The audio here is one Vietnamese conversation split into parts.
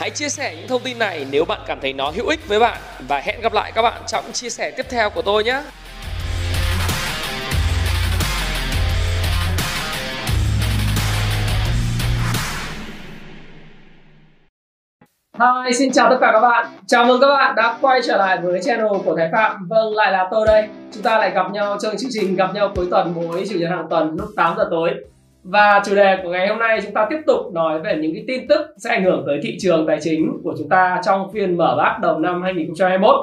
Hãy chia sẻ những thông tin này nếu bạn cảm thấy nó hữu ích với bạn và hẹn gặp lại các bạn trong chia sẻ tiếp theo của tôi nhé. Hi, xin chào tất cả các bạn. Chào mừng các bạn đã quay trở lại với channel của Thái Phạm. Vâng, lại là tôi đây. Chúng ta lại gặp nhau trong chương trình gặp nhau cuối tuần mỗi chủ nhật hàng tuần lúc 8 giờ tối. Và chủ đề của ngày hôm nay chúng ta tiếp tục nói về những cái tin tức sẽ ảnh hưởng tới thị trường tài chính của chúng ta trong phiên mở bát đầu năm 2021.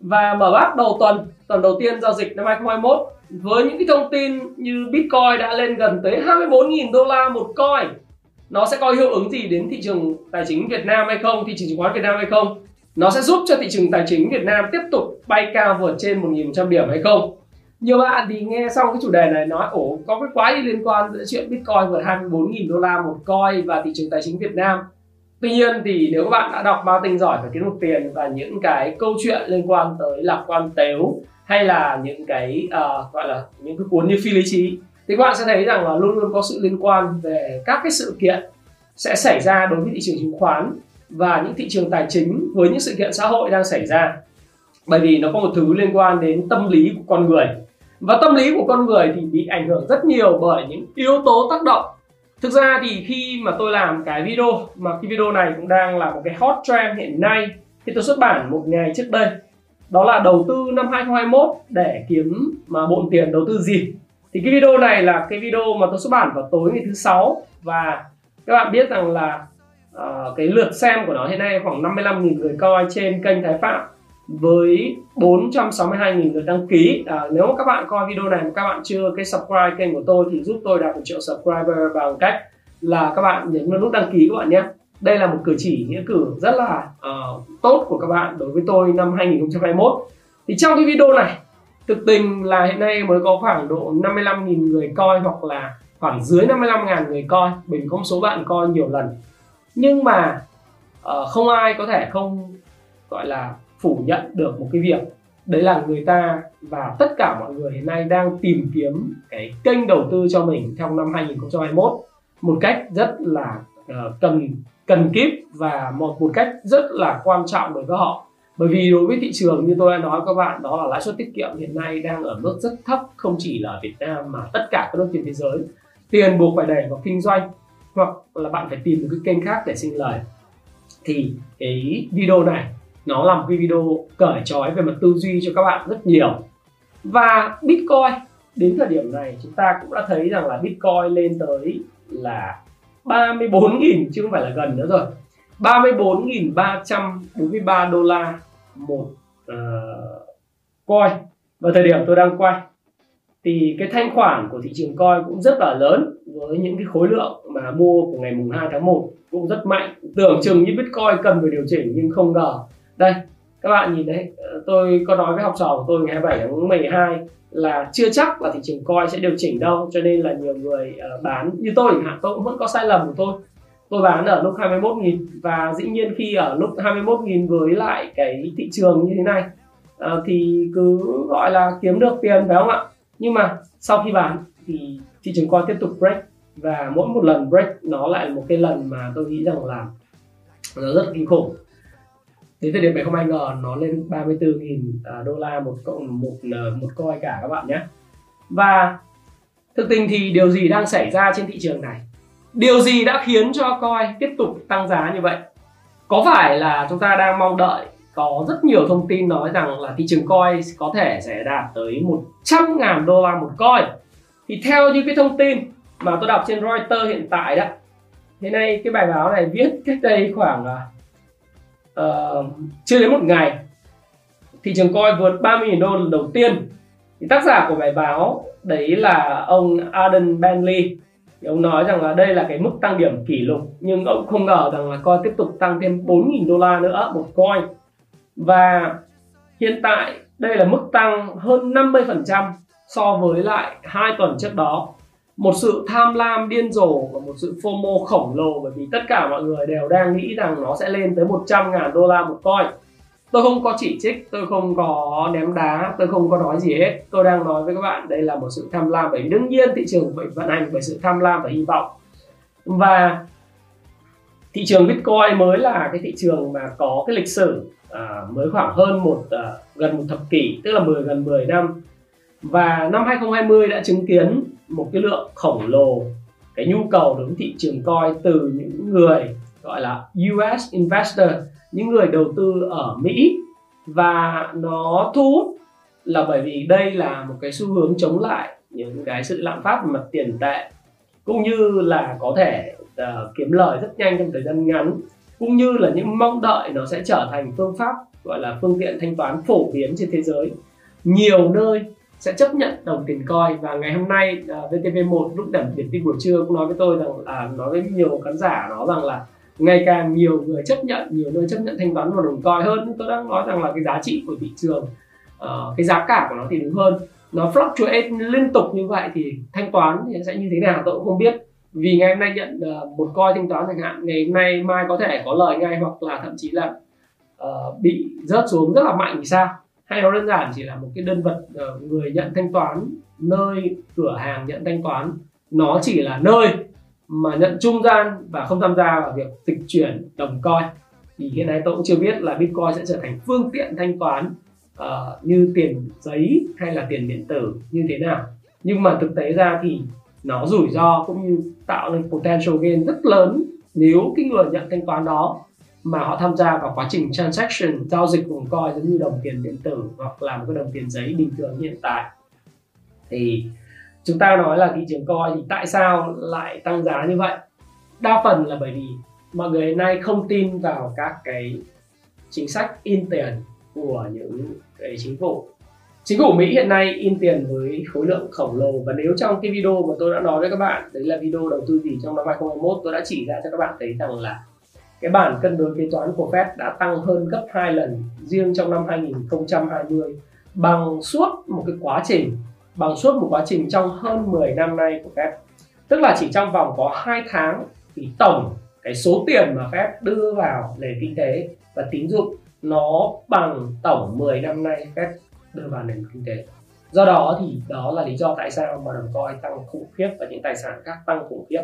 Và mở bát đầu tuần, tuần đầu tiên giao dịch năm 2021 với những cái thông tin như Bitcoin đã lên gần tới 24.000 đô la một coin nó sẽ có hiệu ứng gì đến thị trường tài chính Việt Nam hay không, thị trường chứng khoán Việt Nam hay không? Nó sẽ giúp cho thị trường tài chính Việt Nam tiếp tục bay cao vượt trên 1.100 điểm hay không? Nhiều bạn thì nghe xong cái chủ đề này nói ổ có cái quái gì liên quan giữa chuyện Bitcoin vượt 24.000 đô la một coin và thị trường tài chính Việt Nam. Tuy nhiên thì nếu các bạn đã đọc bao tinh giỏi về kiến được tiền và những cái câu chuyện liên quan tới lạc quan tếu hay là những cái uh, gọi là những cái cuốn như phi lý trí thì các bạn sẽ thấy rằng là luôn luôn có sự liên quan về các cái sự kiện sẽ xảy ra đối với thị trường chứng khoán và những thị trường tài chính với những sự kiện xã hội đang xảy ra bởi vì nó có một thứ liên quan đến tâm lý của con người và tâm lý của con người thì bị ảnh hưởng rất nhiều bởi những yếu tố tác động. Thực ra thì khi mà tôi làm cái video mà cái video này cũng đang là một cái hot trend hiện nay thì tôi xuất bản một ngày trước đây. Đó là đầu tư năm 2021 để kiếm mà bộn tiền đầu tư gì. Thì cái video này là cái video mà tôi xuất bản vào tối ngày thứ sáu. Và các bạn biết rằng là uh, cái lượt xem của nó hiện nay khoảng 55.000 người coi trên kênh Thái Phạm với 462.000 lượt đăng ký. À, nếu mà các bạn coi video này mà các bạn chưa cái subscribe kênh của tôi thì giúp tôi đạt một triệu subscriber bằng cách là các bạn nhấn vào nút đăng ký các bạn nhé. Đây là một cử chỉ nghĩa cử rất là uh, tốt của các bạn đối với tôi năm 2021 thì trong cái video này thực tình là hiện nay mới có khoảng độ 55.000 người coi hoặc là khoảng dưới 55.000 người coi. Bình không số bạn coi nhiều lần. Nhưng mà uh, không ai có thể không gọi là phủ nhận được một cái việc. Đấy là người ta và tất cả mọi người hiện nay đang tìm kiếm cái kênh đầu tư cho mình trong năm 2021 một cách rất là uh, cần cần kíp và một một cách rất là quan trọng đối với họ. Bởi vì đối với thị trường như tôi đã nói các bạn đó là lãi suất tiết kiệm hiện nay đang ở mức rất thấp không chỉ là Việt Nam mà tất cả các nước trên thế giới. Tiền buộc phải đẩy vào kinh doanh hoặc là bạn phải tìm một cái kênh khác để sinh lời. Thì cái video này nó là một cái video cởi trói về mặt tư duy cho các bạn rất nhiều. Và Bitcoin đến thời điểm này chúng ta cũng đã thấy rằng là Bitcoin lên tới là 34.000 chứ không phải là gần nữa rồi. 34.343 đô la một uh, coin. Vào thời điểm tôi đang quay thì cái thanh khoản của thị trường coin cũng rất là lớn với những cái khối lượng mà mua của ngày mùng 2 tháng 1 cũng rất mạnh. Tưởng chừng như Bitcoin cần phải điều chỉnh nhưng không ngờ đây, các bạn nhìn đấy ờ, tôi có nói với học trò của tôi ngày 27 tháng 12 là chưa chắc là thị trường coi sẽ điều chỉnh đâu, cho nên là nhiều người ờ, bán. Như tôi chẳng hạn, tôi cũng vẫn có sai lầm của tôi. Tôi bán ở lúc 21.000 và dĩ nhiên khi ở lúc 21.000 với lại cái thị trường như thế này ờ, thì cứ gọi là kiếm được tiền, phải không ạ? Nhưng mà sau khi bán thì thị trường coi tiếp tục break và mỗi một lần break nó lại là một cái lần mà tôi nghĩ rằng là nó rất kinh khủng đến thời điểm này không ai ngờ nó lên 34.000 à, đô la một cộng một à, một coin cả các bạn nhé. Và thực tình thì điều gì đang xảy ra trên thị trường này? Điều gì đã khiến cho coin tiếp tục tăng giá như vậy? Có phải là chúng ta đang mong đợi có rất nhiều thông tin nói rằng là thị trường coin có thể sẽ đạt tới 100 ngàn đô la một coin? Thì theo như cái thông tin mà tôi đọc trên Reuters hiện tại đó thế nay cái bài báo này viết cách đây khoảng à, uh, chưa đến một ngày thị trường coin vượt 30.000 đô lần đầu tiên. Thì tác giả của bài báo đấy là ông Arden Bentley. Thì ông nói rằng là đây là cái mức tăng điểm kỷ lục nhưng ông không ngờ rằng là coin tiếp tục tăng thêm 4.000 đô la nữa một coin. Và hiện tại đây là mức tăng hơn 50% so với lại hai tuần trước đó một sự tham lam điên rồ và một sự FOMO khổng lồ bởi vì tất cả mọi người đều đang nghĩ rằng nó sẽ lên tới 100 ngàn đô la một coin. Tôi không có chỉ trích tôi không có ném đá tôi không có nói gì hết. Tôi đang nói với các bạn đây là một sự tham lam bởi đương nhiên thị trường phải vận hành bởi sự tham lam và hy vọng. Và thị trường Bitcoin mới là cái thị trường mà có cái lịch sử à, mới khoảng hơn một à, gần một thập kỷ tức là 10 gần 10 năm. Và năm 2020 đã chứng kiến một cái lượng khổng lồ cái nhu cầu đối với thị trường coin từ những người gọi là US investor những người đầu tư ở Mỹ. Và nó thu hút là bởi vì đây là một cái xu hướng chống lại những cái sự lạm phát về mặt tiền tệ cũng như là có thể uh, kiếm lời rất nhanh trong thời gian ngắn cũng như là những mong đợi nó sẽ trở thành phương pháp gọi là phương tiện thanh toán phổ biến trên thế giới. Nhiều nơi sẽ chấp nhận đồng tiền coin. Và ngày hôm nay à, uh, VTV1 lúc điểm điểm tin buổi trưa cũng nói với tôi rằng là uh, nói với nhiều khán giả nó rằng là ngày càng nhiều người chấp nhận nhiều nơi chấp nhận thanh toán bằng đồng coin hơn. Tôi đang nói rằng là cái giá trị của thị trường uh, cái giá cả của nó thì đúng hơn. Nó fluctuate liên tục như vậy thì thanh toán thì sẽ như thế nào tôi cũng không biết. Vì ngày hôm nay nhận uh, một coin thanh toán chẳng hạn ngày hôm nay mai có thể có lời ngay hoặc là thậm chí là uh, bị rớt xuống rất là mạnh thì sao? Hay nó đơn giản chỉ là một cái đơn vật ờ, người nhận thanh toán nơi cửa hàng nhận thanh toán. Nó chỉ là nơi mà nhận trung gian và không tham gia vào việc dịch chuyển đồng coin. Thì hiện nay tôi cũng chưa biết là bitcoin sẽ trở thành phương tiện thanh toán uh, như tiền giấy hay là tiền điện tử như thế nào. Nhưng mà thực tế ra thì nó rủi ro cũng như tạo nên potential gain rất lớn nếu cái người nhận thanh toán đó mà họ tham gia vào quá trình transaction, giao dịch của coin giống như đồng tiền điện tử hoặc là một cái đồng tiền giấy bình thường hiện tại. Thì chúng ta nói là thị trường coin thì tại sao lại tăng giá như vậy? Đa phần là bởi vì mọi người nay không tin vào các cái chính sách in tiền của những cái chính phủ. Chính phủ Mỹ hiện nay in tiền với khối lượng khổng lồ và nếu trong cái video mà tôi đã nói với các bạn, đấy là video đầu tư gì trong năm 2021 tôi đã chỉ ra cho các bạn thấy rằng là cái bản cân đối kế toán của Fed đã tăng hơn gấp 2 lần riêng trong năm 2020 bằng suốt một cái quá trình, bằng suốt một quá trình trong hơn 10 năm nay của Fed. Tức là chỉ trong vòng có 2 tháng thì tổng cái số tiền mà Fed đưa vào nền kinh tế và tín dụng nó bằng tổng 10 năm nay Fed đưa vào nền kinh tế. Do đó thì đó là lý do tại sao mà đồng coin tăng khủng khiếp và những tài sản khác tăng khủng khiếp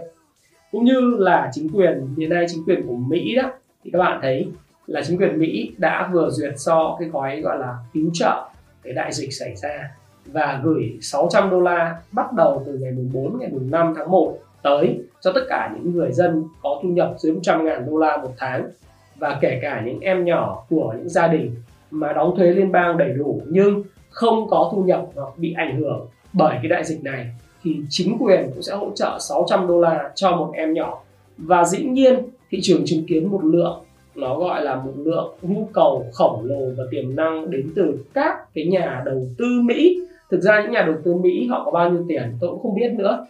cũng như là chính quyền, hiện nay chính quyền của Mỹ đó, thì các bạn thấy là chính quyền Mỹ đã vừa duyệt so cái gói gọi là cứu trợ cái đại dịch xảy ra và gửi 600 đô la bắt đầu từ ngày mùng 4 ngày mùng 5 tháng 1 tới cho tất cả những người dân có thu nhập dưới 100 ngàn đô la một tháng và kể cả những em nhỏ của những gia đình mà đóng thuế liên bang đầy đủ nhưng không có thu nhập hoặc bị ảnh hưởng bởi cái đại dịch này thì chính quyền cũng sẽ hỗ trợ 600 đô la cho một em nhỏ. Và dĩ nhiên thị trường chứng kiến một lượng nó gọi là một lượng nhu cầu khổng lồ và tiềm năng đến từ các cái nhà đầu tư Mỹ. Thực ra những nhà đầu tư Mỹ họ có bao nhiêu tiền tôi cũng không biết nữa.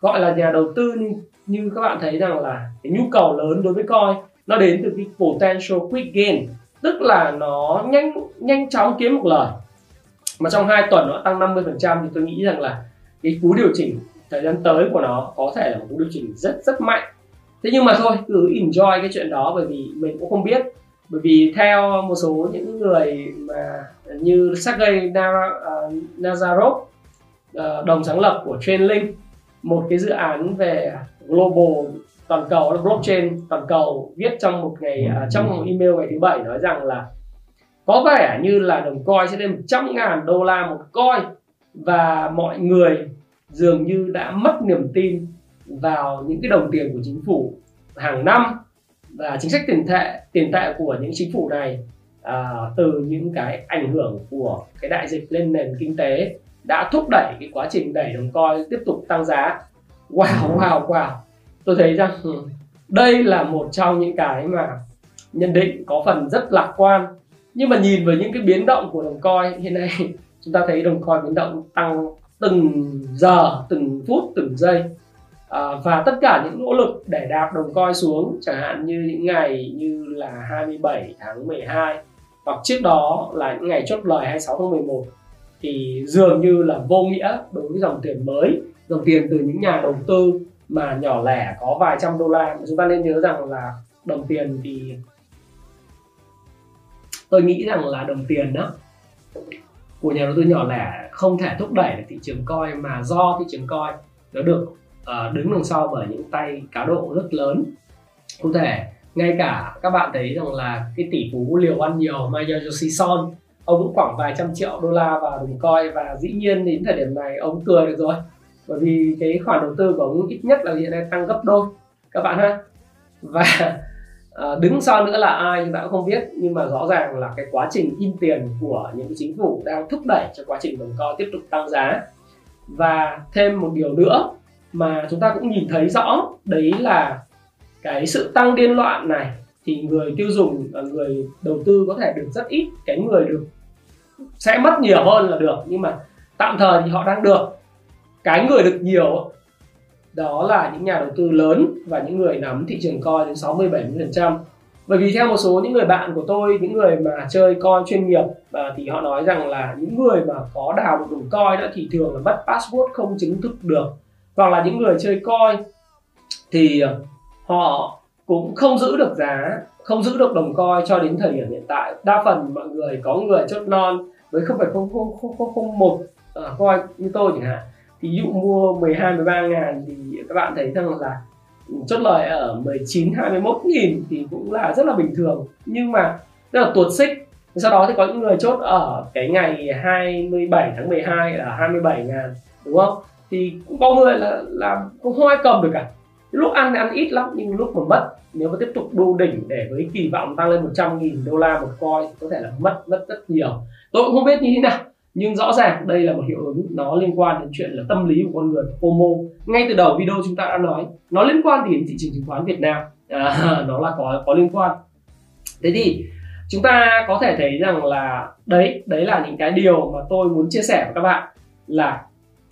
Gọi là nhà đầu tư như, như các bạn thấy rằng là cái nhu cầu lớn đối với coin nó đến từ cái potential quick gain tức là nó nhanh nhanh chóng kiếm một lời. Mà trong hai tuần nó tăng 50% thì tôi nghĩ rằng là cái cú điều chỉnh thời gian tới của nó có thể là một cú điều chỉnh rất rất mạnh. Thế nhưng mà thôi, cứ enjoy cái chuyện đó bởi vì mình cũng không biết. Bởi vì theo một số những người mà như Sergey à, Nazarov à, đồng sáng lập của Chainlink một cái dự án về global toàn cầu là blockchain toàn cầu viết trong một ngày à, trong một email ngày thứ bảy nói rằng là có vẻ như là đồng coin sẽ lên 100 ngàn đô la một coin và mọi người dường như đã mất niềm tin vào những cái đồng tiền của chính phủ hàng năm và chính sách tiền tệ tiền tệ của những chính phủ này à, từ những cái ảnh hưởng của cái đại dịch lên nền kinh tế đã thúc đẩy cái quá trình đẩy đồng coi tiếp tục tăng giá. Wow wow wow. Tôi thấy rằng ừ, đây là một trong những cái mà nhận định có phần rất lạc quan. Nhưng mà nhìn với những cái biến động của đồng coi hiện nay chúng ta thấy đồng coin biến động tăng từng giờ từng phút từng giây. À, và tất cả những nỗ lực để đạp đồng coin xuống chẳng hạn như những ngày như là 27 tháng 12 hoặc trước đó là những ngày chốt lời 26 tháng 11 thì dường như là vô nghĩa đối với dòng tiền mới dòng tiền từ những nhà đầu tư mà nhỏ lẻ có vài trăm đô la. Chúng ta nên nhớ rằng là đồng tiền thì tôi nghĩ rằng là đồng tiền đó của nhà đầu tư nhỏ lẻ không thể thúc đẩy được thị trường coi mà do thị trường coi nó được uh, đứng đằng sau bởi những tay cá độ rất lớn. Cụ thể ngay cả các bạn thấy rằng là cái tỷ phú liều ăn nhiều Masayoshi Son ông cũng khoảng vài trăm triệu đô la vào đồng coi và dĩ nhiên đến thời điểm này ông cười được rồi. Bởi vì cái khoản đầu tư của ông ít nhất là hiện nay tăng gấp đôi. Các bạn ha? Và à, đứng sau nữa là ai chúng ta cũng không biết nhưng mà rõ ràng là cái quá trình in tiền của những chính phủ đang thúc đẩy cho quá trình đồng co tiếp tục tăng giá. Và thêm một điều nữa mà chúng ta cũng nhìn thấy rõ đấy là cái sự tăng điên loạn này thì người tiêu dùng người đầu tư có thể được rất ít cái người được sẽ mất nhiều hơn là được nhưng mà tạm thời thì họ đang được. Cái người được nhiều đó là những nhà đầu tư lớn và những người nắm thị trường coi đến 60 70 phần trăm. Bởi vì theo một số những người bạn của tôi những người mà chơi coi chuyên nghiệp và thì họ nói rằng là những người mà có đào được đồng coi đã thì thường là mất password không chứng thực được. Hoặc là những người chơi coi thì à, họ cũng không giữ được giá không giữ được đồng coi cho đến thời điểm hiện tại. Đa phần mọi người có người chốt non với không phải không không không không, không một à, uh, coi như tôi chẳng hạn thì dụ mua 12 13 ngàn thì các bạn thấy rằng là chốt lời ở 19 21 nghìn thì cũng là rất là bình thường. Nhưng mà rất là tuột xích. Sau đó thì có những người chốt ở cái ngày 27 tháng 12 là 27 ngàn, đúng không? Thì cũng có người là là không ai cầm được cả. Lúc ăn thì ăn ít lắm, nhưng lúc mà mất, nếu mà tiếp tục đu đỉnh để với kỳ vọng tăng lên 100 nghìn đô la một coin có thể là mất mất rất nhiều. Tôi cũng không biết như thế nào nhưng rõ ràng đây là một hiệu ứng nó liên quan đến chuyện là tâm lý của con người FOMO. Ngay từ đầu video chúng ta đã nói nó liên quan đến thị trường chứng khoán Việt Nam? À, nó là có có liên quan. Thế thì chúng ta có thể thấy rằng là đấy đấy là những cái điều mà tôi muốn chia sẻ với các bạn là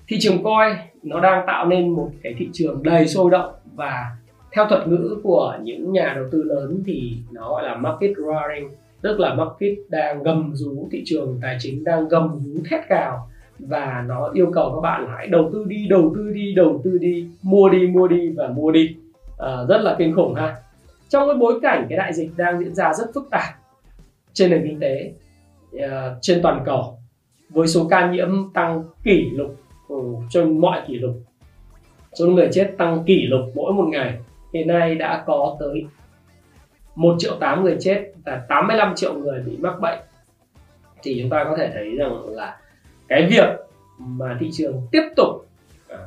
thị trường coin nó đang tạo nên một cái thị trường đầy sôi động và theo thuật ngữ của những nhà đầu tư lớn thì nó gọi là market roaring tức là market đang gầm rú thị trường tài chính đang gầm rú thét gào và nó yêu cầu các bạn hãy đầu tư đi đầu tư đi đầu tư đi mua đi mua đi và mua đi. À, rất là kinh khủng ha. Trong cái bối cảnh cái đại dịch đang diễn ra rất phức tạp trên nền kinh tế uh, trên toàn cầu với số ca nhiễm tăng kỷ lục uh, trên mọi kỷ lục số người chết tăng kỷ lục mỗi một ngày hiện nay đã có tới 1 triệu 8 người chết và 85 triệu người bị mắc bệnh. Thì chúng ta có thể thấy rằng là cái việc mà thị trường tiếp tục uh,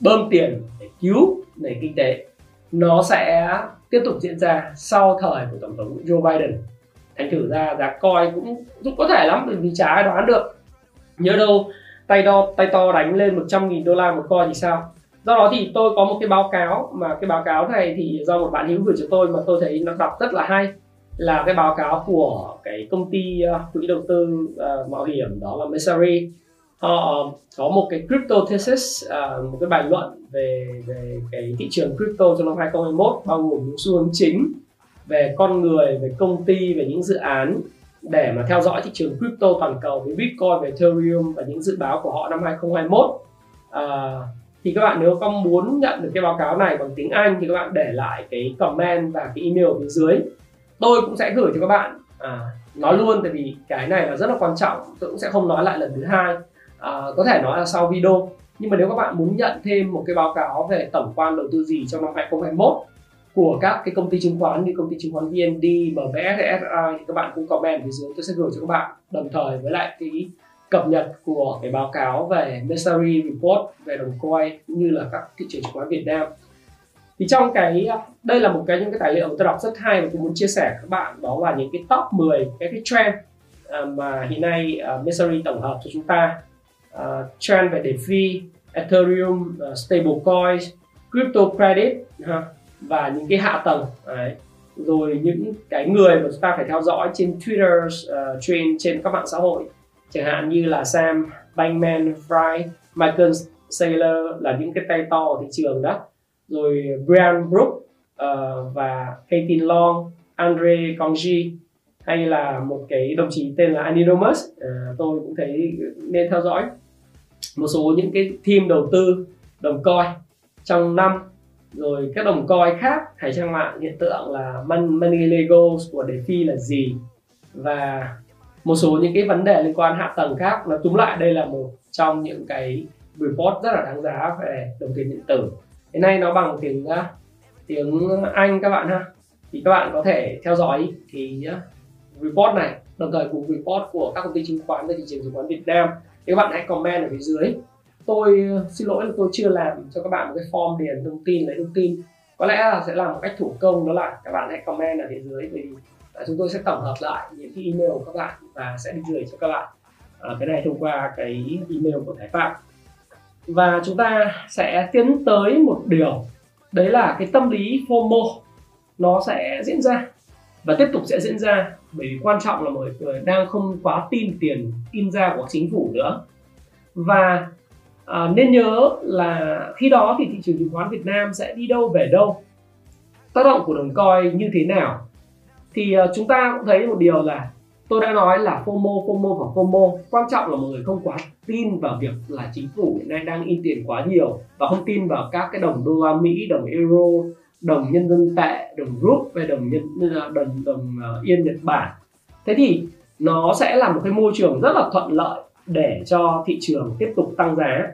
bơm tiền để cứu nền kinh tế nó sẽ tiếp tục diễn ra sau thời của tổng thống Joe Biden. Thành thử ra giá coi cũng cũng có thể lắm vì chả ai đoán được. Nhớ đâu tay đo tay to đánh lên 100.000 đô la một coi thì sao? Do đó thì tôi có một cái báo cáo mà cái báo cáo này thì do một bạn hữu gửi cho tôi mà tôi thấy nó đọc rất là hay là cái báo cáo của cái công ty ờ, quỹ đầu tư uh, mạo hiểm đó là Messari họ ờ, có một cái crypto thesis uh, một cái bài luận về về cái thị trường crypto trong năm 2021 bao gồm những xu hướng chính về con người về công ty về những dự án để mà theo dõi thị trường crypto toàn cầu với Bitcoin về Ethereum và những dự báo của họ năm 2021 uh, thì các bạn nếu có muốn nhận được cái báo cáo này bằng tiếng Anh thì các bạn để lại cái comment và cái email ở phía dưới. Tôi cũng sẽ gửi cho các bạn à, nói luôn tại vì cái này là rất là quan trọng. Tôi cũng sẽ không nói lại lần thứ hai. À, có thể nói là sau video. Nhưng mà nếu các bạn muốn nhận thêm một cái báo cáo về tổng quan đầu tư gì trong năm 2021 của các cái công ty chứng khoán như công ty chứng khoán VND, MBS, SI thì các bạn cũng comment phía dưới. Tôi sẽ gửi cho các bạn đồng thời với lại cái cập nhật của cái báo cáo về Messari Report về đồng coin cũng như là các thị trường chứng khoán Việt Nam. Thì trong cái đây là một cái những cái tài liệu tôi đọc rất hay và tôi muốn chia sẻ với các bạn đó là những cái top 10 cái cái trend à, mà hiện nay à, uh, Messari tổng hợp cho chúng ta. Uh, trend về DeFi, Ethereum, uh, stablecoins, crypto credit ha, và những cái hạ tầng đấy. rồi những cái người mà chúng ta phải theo dõi trên Twitter, uh, trên trên các mạng xã hội chẳng hạn như là Sam Bankman Fried, Michael Saylor là những cái tay to ở thị trường đó. Rồi Brian Brook uh, ờ, và Katie Long, Andre Kongji hay là một cái đồng chí tên là Anonymous. Uh, tôi cũng thấy nên theo dõi. Một số những cái team đầu tư đồng coi trong năm. Rồi các đồng coi khác hãy trang mạng hiện tượng là money Legos của DeFi là gì? Và một số những cái vấn đề liên quan hạ tầng khác, nói túm lại, đây là một trong những cái report rất là đáng giá về đồng tiền điện tử. Hiện nay nó bằng tiếng à, tiếng Anh các bạn ha. Thì các bạn có thể theo dõi thì à, report này, đồng thời cùng report của các công ty chứng khoán về thị trường chứng khoán Việt Nam. Thì các bạn hãy comment ở phía dưới. Tôi à, xin lỗi là tôi chưa làm cho các bạn một cái form điền thông tin, lấy thông tin. Có lẽ là sẽ làm một cách thủ công, đó là các bạn hãy comment ở phía dưới vì chúng tôi sẽ tổng hợp lại những cái email của các bạn và sẽ đi gửi cho các bạn. À, cái này thông qua cái email của Thái Phạm. Và chúng ta sẽ tiến tới một điều. Đấy là cái tâm lý FOMO. Nó sẽ diễn ra và tiếp tục sẽ diễn ra bởi vì quan trọng là mọi người đang không quá tin tiền in ra của chính phủ nữa. Và à, nên nhớ là khi đó thì thị trường chứng khoán Việt Nam sẽ đi đâu về đâu? Tác động của đồng coi như thế nào? Thì ờ, chúng ta cũng thấy một điều là tôi đã nói là FOMO, FOMO và FOMO quan trọng là mọi người không quá tin vào việc là chính phủ hiện nay đang in tiền quá nhiều và không tin vào các cái đồng đô la Mỹ, đồng euro, đồng nhân dân tệ, đồng rúp và đồng nhân ờ, đồng đồng ờ, yên Nhật Bản. Thế thì nó sẽ là một cái môi trường rất là thuận lợi để cho thị trường tiếp tục tăng giá.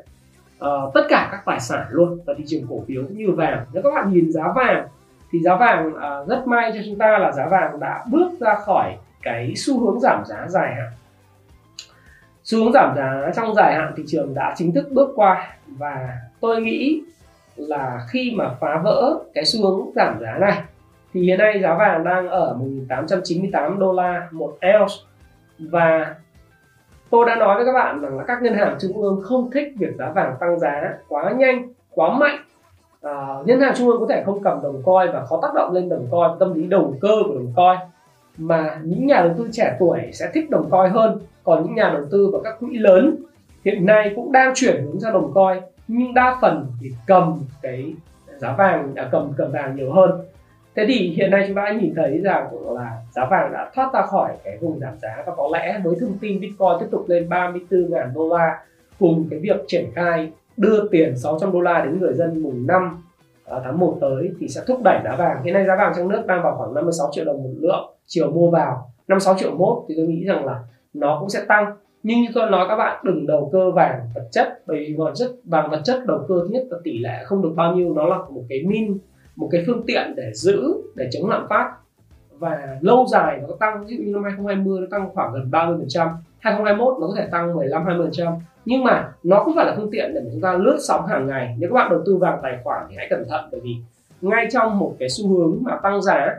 Uh, tất cả các tài sản luôn và thị trường cổ phiếu cũng như vàng. Nếu các bạn nhìn giá vàng thì giá vàng uh, rất may cho chúng ta là giá vàng đã bước ra khỏi cái xu hướng giảm giá dài hạn. Xu hướng giảm giá trong dài hạn thị trường đã chính thức bước qua và tôi nghĩ là khi mà phá vỡ cái xu hướng giảm giá này thì hiện nay giá vàng đang ở 1898 đô la một ounce. Và tôi đã nói với các bạn rằng là các ngân hàng trung ương không thích việc giá vàng tăng giá quá nhanh quá mạnh. Ờ, ngân hàng trung ương có thể không cầm đồng coi và khó tác động lên đồng coi, tâm lý đầu cơ của đồng coi. Mà những nhà đầu tư trẻ tuổi sẽ thích đồng coi hơn. Còn những nhà đầu tư và các quỹ lớn hiện nay cũng đang chuyển hướng sang đồng coi, nhưng đa phần thì cầm cái giá vàng đã cầm cầm vàng nhiều hơn. Thế thì hiện nay chúng ta nhìn thấy rằng là giá vàng đã thoát ra khỏi cái vùng giảm giá và có lẽ với thông tin bitcoin tiếp tục lên 34.000 đô la cùng cái việc triển khai đưa tiền 600 đô la đến người dân mùng 5 à, tháng 1 tới thì sẽ thúc đẩy giá vàng. Hiện nay giá vàng trong nước đang vào khoảng 56 triệu đồng một lượng chiều mua vào 56 triệu mốt thì tôi nghĩ rằng là nó cũng sẽ tăng. Nhưng như tôi nói các bạn đừng đầu cơ vàng vật chất bởi vì vật chất vàng vật chất đầu cơ thứ nhất là tỷ lệ không được bao nhiêu nó là một cái min một cái phương tiện để giữ để chống lạm phát và lâu dài nó tăng, ví dụ như năm 2020 nó tăng khoảng gần 30 phần trăm 2021 nó có thể tăng 15 20 phần trăm. Nhưng mà nó không phải là phương tiện để chúng ta lướt sóng hàng ngày. Nếu các bạn đầu tư vàng tài khoản thì hãy cẩn thận, bởi vì ngay trong một cái xu hướng mà tăng giá,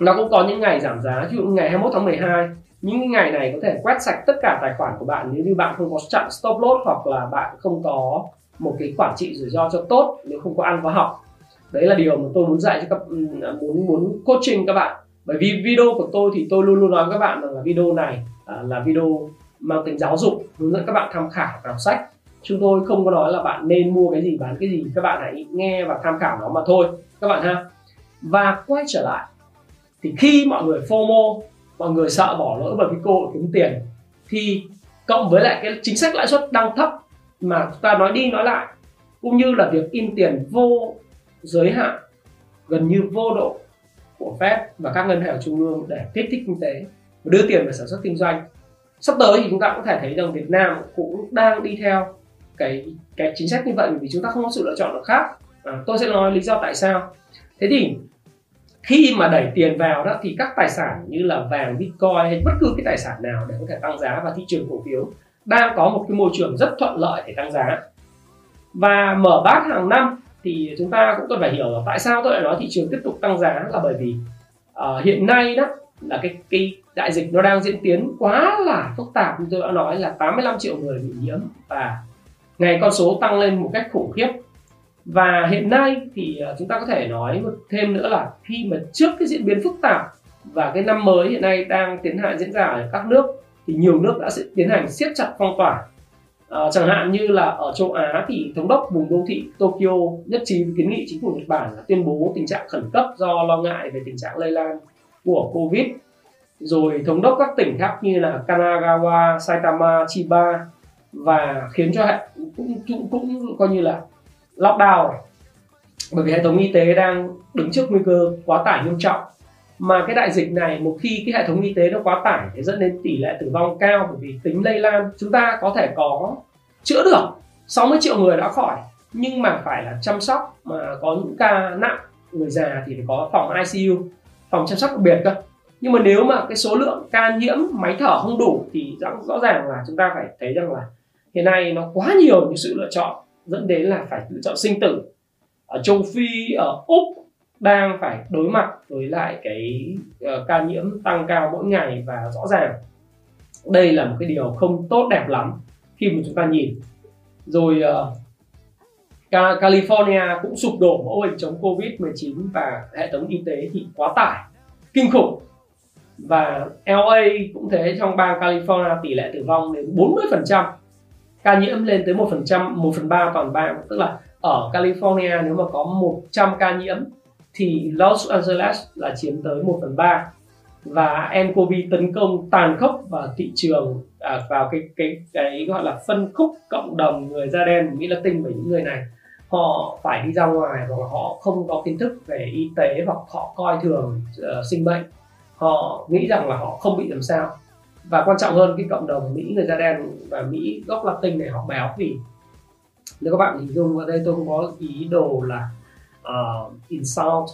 nó cũng có những ngày giảm giá. Ví dụ ngày 21 tháng 12 những ngày này có thể quét sạch tất cả tài khoản của bạn nếu như bạn không có chặn stop loss hoặc là bạn không có một cái quản trị rủi ro cho tốt, nếu không có ăn có học đấy là điều mà tôi muốn dạy cho các ừ, à, muốn muốn coaching các bạn. Bởi vì video của tôi thì tôi luôn luôn nói với các bạn rằng là video này à, là video mang tính giáo dục hướng dẫn các bạn tham khảo đọc sách. Chúng tôi không có nói là bạn nên mua cái gì bán cái gì các bạn hãy nghe và tham khảo nó mà thôi. Các bạn ha. Và quay trở lại thì khi mọi người FOMO mọi người sợ bỏ lỡ bởi cái cơ hội kiếm tiền thì cộng với lại cái chính sách lãi suất đang thấp mà chúng ta nói đi nói lại cũng như là việc in tiền vô giới hạn gần như vô độ của Fed và các ngân hàng trung ương để kích thích kinh tế và đưa tiền vào sản xuất kinh doanh. Sắp tới thì chúng ta có thể thấy rằng Việt Nam cũng đang đi theo cái cái chính sách như vậy vì chúng ta không có sự lựa chọn nào khác. À, tôi sẽ nói lý do tại sao. Thế thì khi mà đẩy tiền vào đó thì các tài sản như là vàng bitcoin hay bất cứ cái tài sản nào để có thể tăng giá và thị trường cổ phiếu đang có một cái môi trường rất thuận lợi để tăng giá. Và mở bát hàng năm thì chúng ta cũng cần phải hiểu là tại sao tôi lại nói thị trường tiếp tục tăng giá là bởi vì uh, hiện nay đó là cái cái đại dịch nó đang diễn tiến quá là phức tạp như tôi đã nói là 85 triệu người bị nhiễm và ngày con số tăng lên một cách khủng khiếp. Và hiện nay thì ờ, chúng ta có thể nói một thêm nữa là khi mà trước cái diễn biến phức tạp và cái năm mới hiện nay đang tiến hành diễn ra ở các nước thì nhiều nước đã sẽ tiến hành siết chặt phong tỏa à, chẳng hạn như là ở châu Á thì thống đốc vùng đô thị Tokyo nhất trí kiến nghị chính phủ Nhật Bản là tuyên bố tình trạng khẩn cấp do lo ngại về tình trạng lây lan của Covid. Rồi thống đốc các tỉnh khác như là Kanagawa, Saitama, Chiba và khiến cho hệ cũng cũng, cũng coi như là lockdown bởi vì hệ thống y tế đang đứng trước nguy cơ quá tải nghiêm trọng mà cái đại dịch này một khi cái hệ thống y tế nó quá tải thì dẫn đến tỷ lệ tử vong cao bởi vì tính lây lan. Chúng ta có thể có chữa được 60 triệu người đã khỏi nhưng mà phải là chăm sóc mà có những ca nặng. Người già thì phải có phòng ICU phòng chăm sóc đặc biệt cơ. Nhưng mà nếu mà cái số lượng ca nhiễm máy thở không đủ thì rõ, rõ ràng là chúng ta phải thấy rằng là hiện nay nó quá nhiều những sự lựa chọn dẫn đến là phải lựa chọn sinh tử. Ở châu phi ở úc đang phải đối mặt với lại cái uh, ca nhiễm tăng cao mỗi ngày và rõ ràng. Đây là một cái điều không tốt đẹp lắm khi mà chúng ta nhìn. Rồi uh, California cũng sụp đổ mẫu hình chống Covid-19 và hệ thống y tế thì quá tải kinh khủng. Và LA cũng thế trong bang California tỷ lệ tử vong đến 40% ca nhiễm lên tới 1% 1 phần 3 toàn bang. Tức là ở California nếu mà có 100 ca nhiễm thì Los Angeles là chiếm tới 1 phần 3 và nCoV tấn công tàn khốc vào thị trường à, vào cái cái cái gọi là phân khúc cộng đồng người da đen Mỹ Latin và những người này. Họ phải đi ra ngoài và họ không có kiến thức về y tế hoặc họ coi thường uh, sinh bệnh họ nghĩ rằng là họ không bị làm sao. Và quan trọng hơn cái cộng đồng Mỹ người da đen và Mỹ gốc Latin này họ béo vì nếu các bạn hình dung vào đây tôi không có ý đồ là uh, insult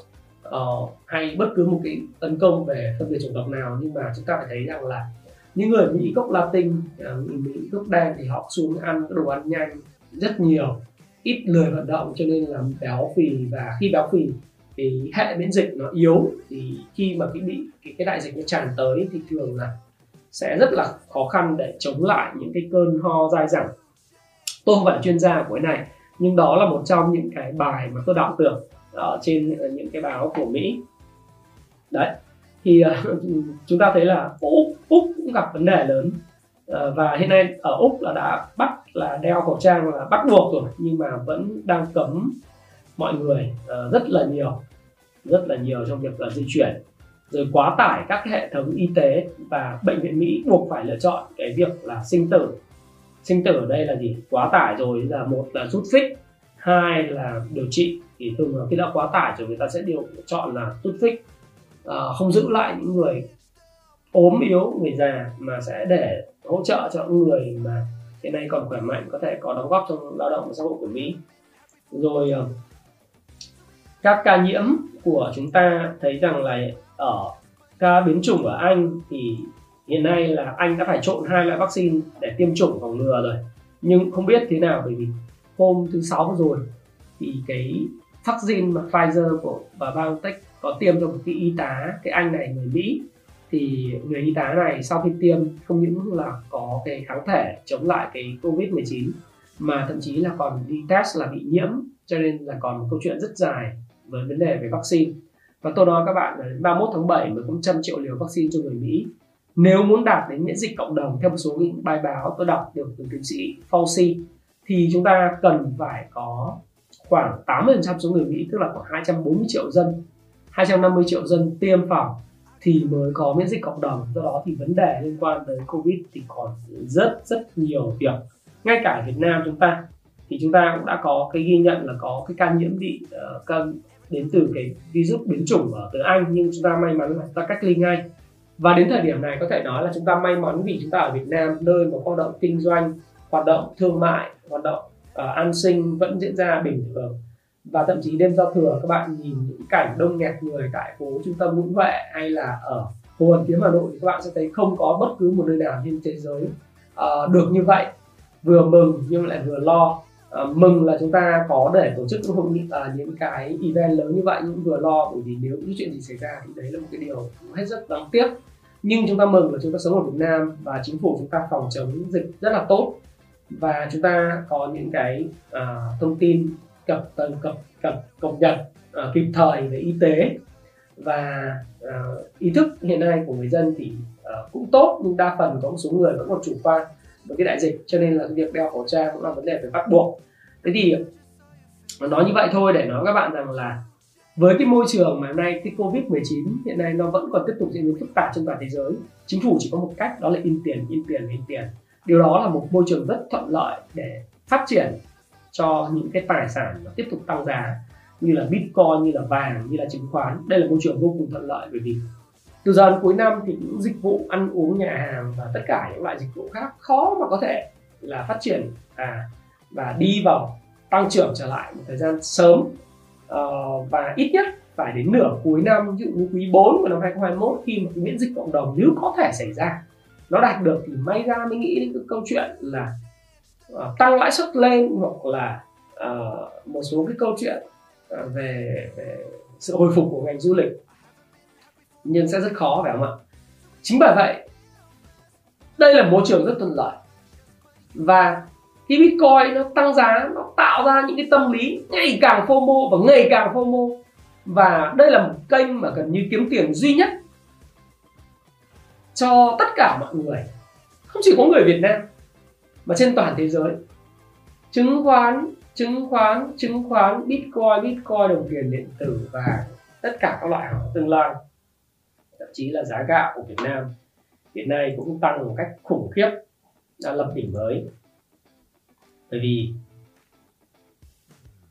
uh, hay bất cứ một cái tấn công về phân biệt chủng tộc nào. Nhưng mà chúng ta phải thấy rằng là những người Mỹ gốc Latin, uh, người Mỹ gốc đen thì họ xuống ăn đồ ăn nhanh rất nhiều ít lười vận động cho nên là béo phì. Và khi béo phì thì hệ miễn dịch nó yếu thì khi mà cái bị cái, cái đại dịch nó tràn tới thì thường là sẽ rất là khó khăn để chống lại những cái cơn ho dai dẳng. Tôi không phải là chuyên gia của cái này nhưng đó là một trong những cái bài mà tôi đọc được ở trên ờ, những cái báo của Mỹ. Đấy thì uh, chúng ta thấy là úc úc cũng gặp vấn đề lớn. Uh, và hiện nay ở úc là đã bắt là đeo khẩu trang là bắt buộc rồi nhưng mà vẫn đang cấm mọi người uh, rất là nhiều rất là nhiều trong việc là di chuyển. Rồi quá tải các hệ thống y tế và bệnh viện Mỹ buộc phải lựa chọn cái việc là sinh tử sinh tử ở đây là gì? Quá tải rồi là một là rút fix hai là điều trị. Thì thường là khi đã quá tải rồi người ta sẽ điều chọn là rút fix à, không giữ lại những người ốm yếu người già mà sẽ để hỗ trợ cho những người mà hiện nay còn khỏe mạnh có thể có đóng góp trong lao động và xã hội của Mỹ. Rồi ờ, các ca nhiễm của chúng ta thấy rằng là ở ca biến chủng ở Anh thì hiện nay là Anh đã phải trộn hai loại vaccine để tiêm chủng phòng ngừa rồi. Nhưng không biết thế nào, bởi vì hôm thứ sáu vừa rồi thì cái vaccine mà Pfizer của và BioNTech có tiêm cho một cái y tá, cái anh này người Mỹ, thì người y tá này sau khi tiêm không những là có cái kháng thể chống lại cái covid 19 mà thậm chí là còn đi test là bị nhiễm, cho nên là còn một câu chuyện rất dài với vấn đề về vaccine. Và tôi nói các bạn là đến 31 tháng 7 mới có trăm triệu liều vaccine cho người Mỹ nếu muốn đạt đến miễn dịch cộng đồng theo một số những bài báo tôi đọc được từ tiến sĩ Fauci thì chúng ta cần phải có khoảng 80% số người Mỹ tức là khoảng 240 triệu dân 250 triệu dân tiêm phòng thì mới có miễn dịch cộng đồng. Do đó thì vấn đề liên quan tới covid thì còn rất rất nhiều việc. Ngay cả ở Việt Nam chúng ta thì chúng ta cũng đã có cái ghi nhận là có cái ca nhiễm bị uh, đến từ cái virus biến chủng ở từ Anh nhưng chúng ta may mắn là ta cách ly ngay và đến thời điểm này có thể nói là chúng ta may mắn vì chúng ta ở Việt Nam nơi mà hoạt động kinh doanh hoạt động thương mại hoạt động uh, an sinh vẫn diễn ra bình thường. Và thậm chí đêm giao thừa các bạn nhìn những cảnh đông nghẹt người tại phố trung tâm Nguyễn Huệ hay là ở Hồ Hoàn Kiếm Hà Nội thì các bạn sẽ thấy không có bất cứ một nơi nào trên thế giới uh, được như vậy. Vừa mừng nhưng lại vừa lo uh, mừng là chúng ta có để tổ chức hội nghị uh, những cái event lớn như vậy nhưng vừa lo bởi vì nếu những chuyện gì xảy ra thì đấy là một cái điều hết rất đáng tiếc. Nhưng chúng ta mừng là chúng ta sống ở Việt Nam và chính phủ chúng ta phòng chống dịch rất là tốt. Và chúng ta có những cái uh, thông tin cập cập cập cập, cập nhật uh, kịp thời về y tế. Và uh, ý thức hiện nay của người dân thì uh, cũng tốt nhưng đa phần có một số người vẫn còn chủ quan với cái đại dịch, cho nên là việc đeo khẩu trang cũng là vấn đề phải bắt buộc. Thế thì nói như vậy thôi để nói các bạn rằng là với cái môi trường mà hôm nay cái covid 19 hiện nay nó vẫn còn tiếp tục diễn biến phức tạp trên toàn thế giới, chính phủ chỉ có một cách đó là in tiền in tiền in tiền. Điều đó là một môi trường rất thuận lợi để phát triển cho những cái tài sản nó tiếp tục tăng giá, như là bitcoin, như là vàng, như là chứng khoán. Đây là môi trường vô cùng thuận lợi bởi vì từ giờ đến cuối năm thì những dịch vụ ăn uống nhà hàng và tất cả những loại dịch vụ khác khó mà có thể là phát triển à và đi vào tăng trưởng trở lại một thời gian sớm. Uh, và ít nhất phải đến nửa cuối năm ví dụ như quý 4 của năm 2021 khi mà cái miễn dịch cộng đồng nếu có thể xảy ra nó đạt được thì may ra mới nghĩ đến cái câu chuyện là uh, tăng lãi suất lên hoặc là uh, một số cái câu chuyện uh, về, về sự hồi phục của ngành du lịch nhưng sẽ rất khó, phải không ạ? Chính bởi vậy, đây là môi trường rất thuận lợi. Và khi bitcoin nó tăng giá, nó tạo ra những cái tâm lý ngày càng fomo và ngày càng fomo. Và đây là một kênh mà gần như kiếm tiền duy nhất cho tất cả mọi người. Không chỉ có người Việt Nam, mà trên toàn thế giới. Chứng khoán chứng khoán chứng khoán, bitcoin bitcoin, đồng tiền, điện tử và tất cả các loại hàng tương lai thậm chí là giá gạo của Việt Nam hiện nay cũng tăng một cách khủng khiếp, đã lập đỉnh mới. Bởi vì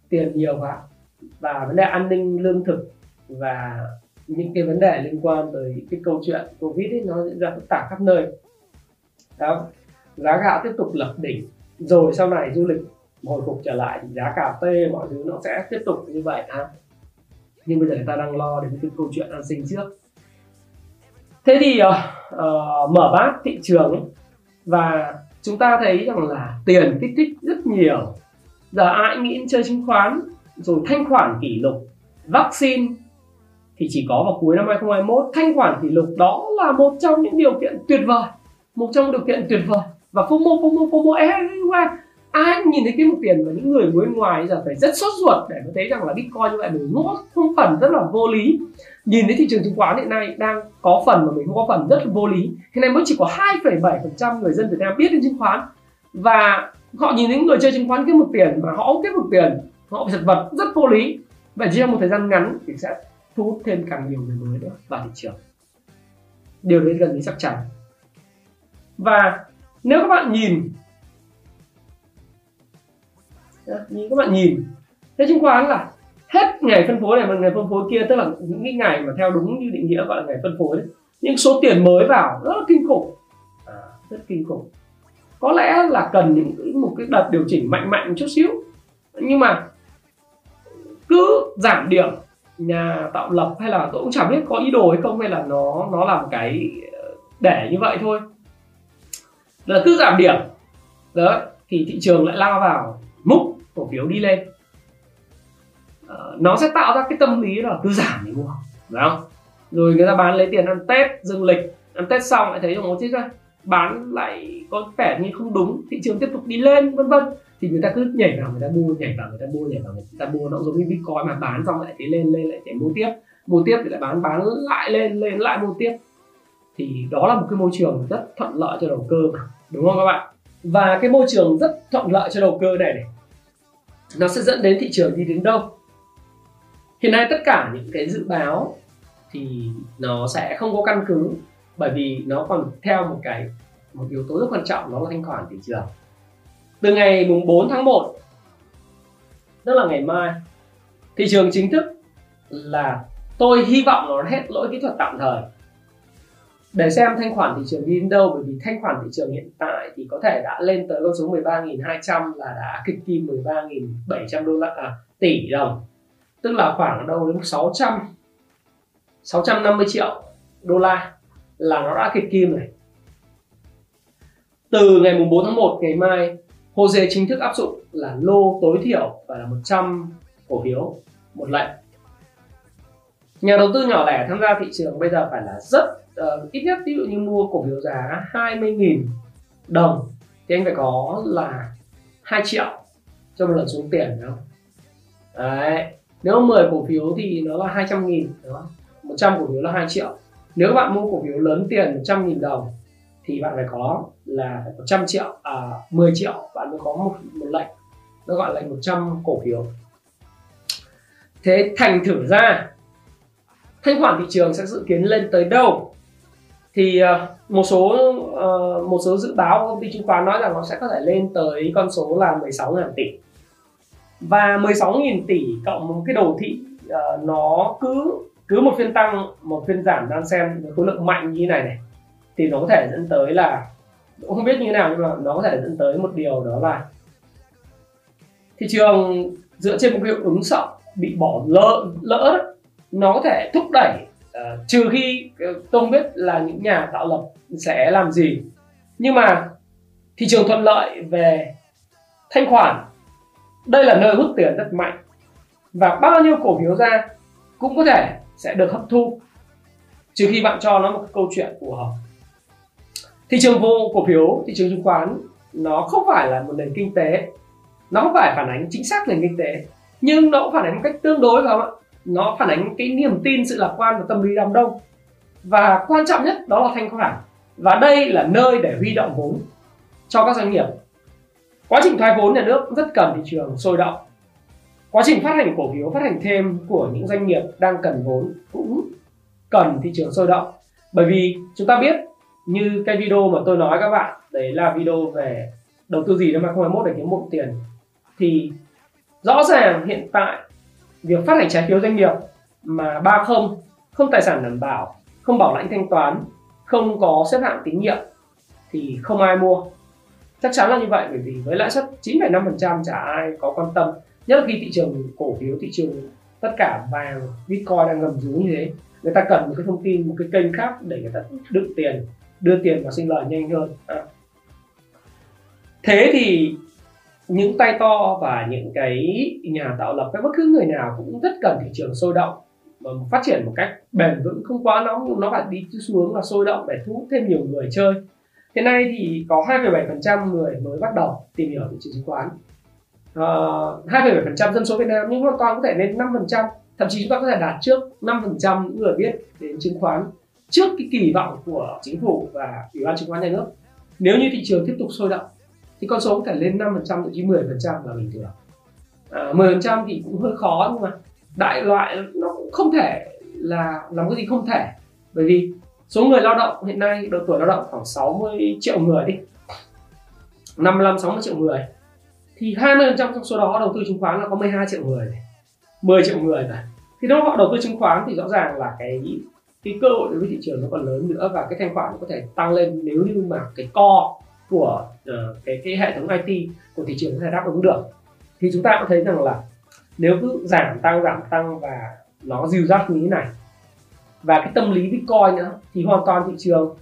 tiền nhiều quá và vấn đề an ninh lương thực và những cái vấn đề liên quan tới cái câu chuyện covid ấy, nó diễn ra phức tạp khắp nơi. Đó, giá gạo tiếp tục lập đỉnh, rồi sau này du lịch hồi phục trở lại thì giá cà phê mọi thứ nó sẽ tiếp tục như vậy. Ha nhưng bây giờ người ta đang lo đến cái câu chuyện an sinh trước thế thì uh, uh, mở bát thị trường và chúng ta thấy rằng là tiền kích thích rất nhiều. Giờ ai nghĩ đến chơi chứng khoán rồi thanh khoản kỷ lục vaccine thì chỉ có vào cuối năm 2021 thanh khoản kỷ lục đó là một trong những điều kiện tuyệt vời một trong điều kiện tuyệt vời. Và FOMO FOMO FOMO everywhere ai nhìn thấy kiếm một tiền và những người bên ngoài giờ phải rất sốt ruột để có thấy rằng là bitcoin như vậy mình nó không phần rất là vô lý. Nhìn thấy thị trường chứng khoán hiện nay đang có phần mà mình không có phần rất là vô lý. Hiện nay mới chỉ có 2,7% người dân Việt Nam biết đến chứng khoán. Và họ nhìn thấy người chơi chứng khoán kiếm một tiền mà họ kiếm một tiền họ bị giật vật rất vô lý. Và chỉ trong một thời gian ngắn thì sẽ thu hút thêm càng nhiều người mới nữa vào thị trường. Điều đấy gần như chắc chắn. Và nếu các bạn nhìn như các bạn nhìn. Thế chứng khoán là hết ngày phân phối này và ngày phân phối kia tức là những cái ngày mà theo đúng như định nghĩa gọi là ngày phân phối đấy những số tiền mới vào rất là kinh khủng. À, rất kinh khủng. Có lẽ là cần những một cái đợt điều chỉnh mạnh mạnh một chút xíu. Nhưng mà cứ giảm điểm nhà tạo lập hay là tôi cũng chẳng biết có ý đồ hay không hay là nó nó làm cái ờ, để như vậy thôi. Là cứ giảm điểm. Đó thì thị trường lại lao vào. Múc cổ phiếu đi lên. Ờ, nó sẽ tạo ra cái tâm lý là cứ giảm thì mua, phải không? Rồi người ta bán lấy tiền ăn tết, dương lịch, ăn tết xong lại thấy rằng chết ra, bán lại có vẻ như không đúng, thị trường tiếp tục đi lên, vân vân. Thì người ta cứ nhảy vào người ta mua, nhảy vào người ta mua, nhảy vào người ta mua. Nó giống như bitcoin mà bán xong lại thấy lên lên lại thấy mua tiếp. Mua tiếp thì lại bán bán lại lên lên lại mua tiếp. Thì đó là một cái môi trường rất thuận lợi cho đầu cơ mà, đúng không các bạn? Và cái môi trường rất thuận lợi cho đầu cơ này này nó sẽ dẫn đến thị trường đi đến đâu. Hiện nay tất cả những cái dự báo thì nó sẽ không có căn cứ, bởi vì nó còn theo một cái, một yếu tố rất quan trọng, đó là thanh khoản thị trường. Từ ngày mùng 4 tháng 1 tức là ngày mai, thị trường chính thức là tôi hy vọng nó hết lỗi kỹ thuật tạm thời để xem thanh khoản thị trường đi đến đâu bởi vì thanh khoản thị trường hiện tại thì có thể đã lên tới con số 13.200 là đã kịch kim 13.700 đô la à, tỷ đồng. Tức là khoảng đâu đến 600 650 triệu đô la là nó đã kịch kim này từ ngày mùng 4 tháng 1 ngày mai HOSE chính thức áp dụng là lô tối thiểu và là 100 cổ phiếu một lệnh nhà đầu tư nhỏ lẻ tham gia thị trường bây giờ phải là rất uh, ít nhất ví dụ như mua cổ phiếu giá 20.000 đồng thì anh phải có là 2 triệu cho một lần xuống tiền đúng không? Đấy nếu 10 cổ phiếu thì nó là 200 nghìn đó 100 cổ phiếu là 2 triệu. Nếu các bạn mua cổ phiếu lớn tiền 100 nghìn đồng thì bạn phải có là 100 triệu à 10 triệu bạn mới có một, một lệnh. Nó gọi là 100 cổ phiếu. Thế thành thử ra thanh khoản thị trường sẽ dự kiến lên tới đâu? Thì uh, một số uh, một số dự báo của công ty chứng khoán nói rằng nó sẽ có thể lên tới con số là 16.000 tỷ. Và 16.000 tỷ cộng một cái đồ thị uh, nó cứ cứ một phiên tăng một phiên giảm đang xem với khối lượng mạnh như thế này này thì nó có thể dẫn tới là không biết như thế nào nhưng mà nó có thể dẫn tới một điều đó là thị trường dựa trên một cái hiệu ứng sợ bị bỏ lỡ lỡ nó có thể thúc đẩy uh, trừ khi ờ, tôi không biết là những nhà tạo lập sẽ làm gì. Nhưng mà thị trường thuận lợi về thanh khoản đây là nơi hút tiền rất mạnh. Và bao nhiêu cổ phiếu ra cũng có thể sẽ được hấp thu trừ khi bạn cho nó một câu chuyện phù hợp. Thị trường vô cổ phiếu thị trường chứng khoán nó không phải là một nền kinh tế. Nó không phải phản ánh chính xác nền kinh tế nhưng nó cũng phản ánh một cách tương đối phải không ạ? Nó phản ánh cái niềm tin, sự lạc quan và tâm lý đám đông. Và quan trọng nhất đó là thanh khoản. Và đây là nơi để huy động vốn cho các doanh nghiệp. Quá trình thoái vốn nhà nước rất cần thị trường sôi động. Quá trình phát hành cổ phiếu, phát hành thêm của những doanh nghiệp đang cần vốn cũng cần thị trường sôi động. Bởi vì chúng ta biết, như cái video mà tôi nói các bạn, đấy là video về đầu tư gì năm 2021 để kiếm một tiền, thì rõ ràng hiện tại việc phát hành trái phiếu doanh nghiệp mà ba không không tài sản đảm bảo không bảo lãnh thanh toán không có xếp hạng tín nhiệm thì không ai mua. Chắc chắn là như vậy bởi vì với lãi suất 9,5% chả ai có quan tâm nhất là khi thị trường cổ phiếu thị trường tất cả vàng bitcoin đang gầm rú như thế. Người ta cần một cái thông tin một cái kênh khác để người ta đựng tiền đưa tiền vào sinh lời nhanh hơn. À. thế thì những tay to và những cái nhà tạo lập hay bất cứ người nào cũng rất cần thị trường sôi động và phát triển một cách bền vững. Không quá nóng nó phải đi xuống là sôi động để thu hút thêm nhiều người chơi. Hiện nay thì có 2,7% người mới bắt đầu tìm hiểu thị trường chứng khoán. Ờ, uh, 2,7% dân số Việt Nam nhưng hoàn toàn có thể lên 5% thậm chí chúng ta có thể đạt trước 5% những người biết đến chứng khoán trước cái kỳ vọng của chính phủ và ủy ban chứng khoán nhà nước. Nếu như thị trường tiếp tục sôi động thì con số có thể lên 5% thậm chí 10% là bình thường. Ờ, à, 10% thì cũng hơi khó nhưng mà đại loại nó cũng không thể là làm cái gì không thể. Bởi vì số người lao động hiện nay độ tuổi lao động khoảng 60 triệu người đi. 55 60 triệu người. Thì 20% trong số đó đầu tư chứng khoán là có 12 triệu người này. 10 triệu người rồi thì nếu họ đầu tư chứng khoán thì rõ ràng là cái cái cơ hội đối với thị trường nó còn lớn nữa và cái thanh khoản nó có thể tăng lên nếu như mà cái co của uh, cái cái hệ thống IT của thị trường có thể đáp ứng được. Thì chúng ta cũng thấy rằng là nếu cứ giảm tăng giảm tăng và nó dìu dắt như thế này và cái tâm lý Bitcoin nữa thì hoàn toàn thị trường uh,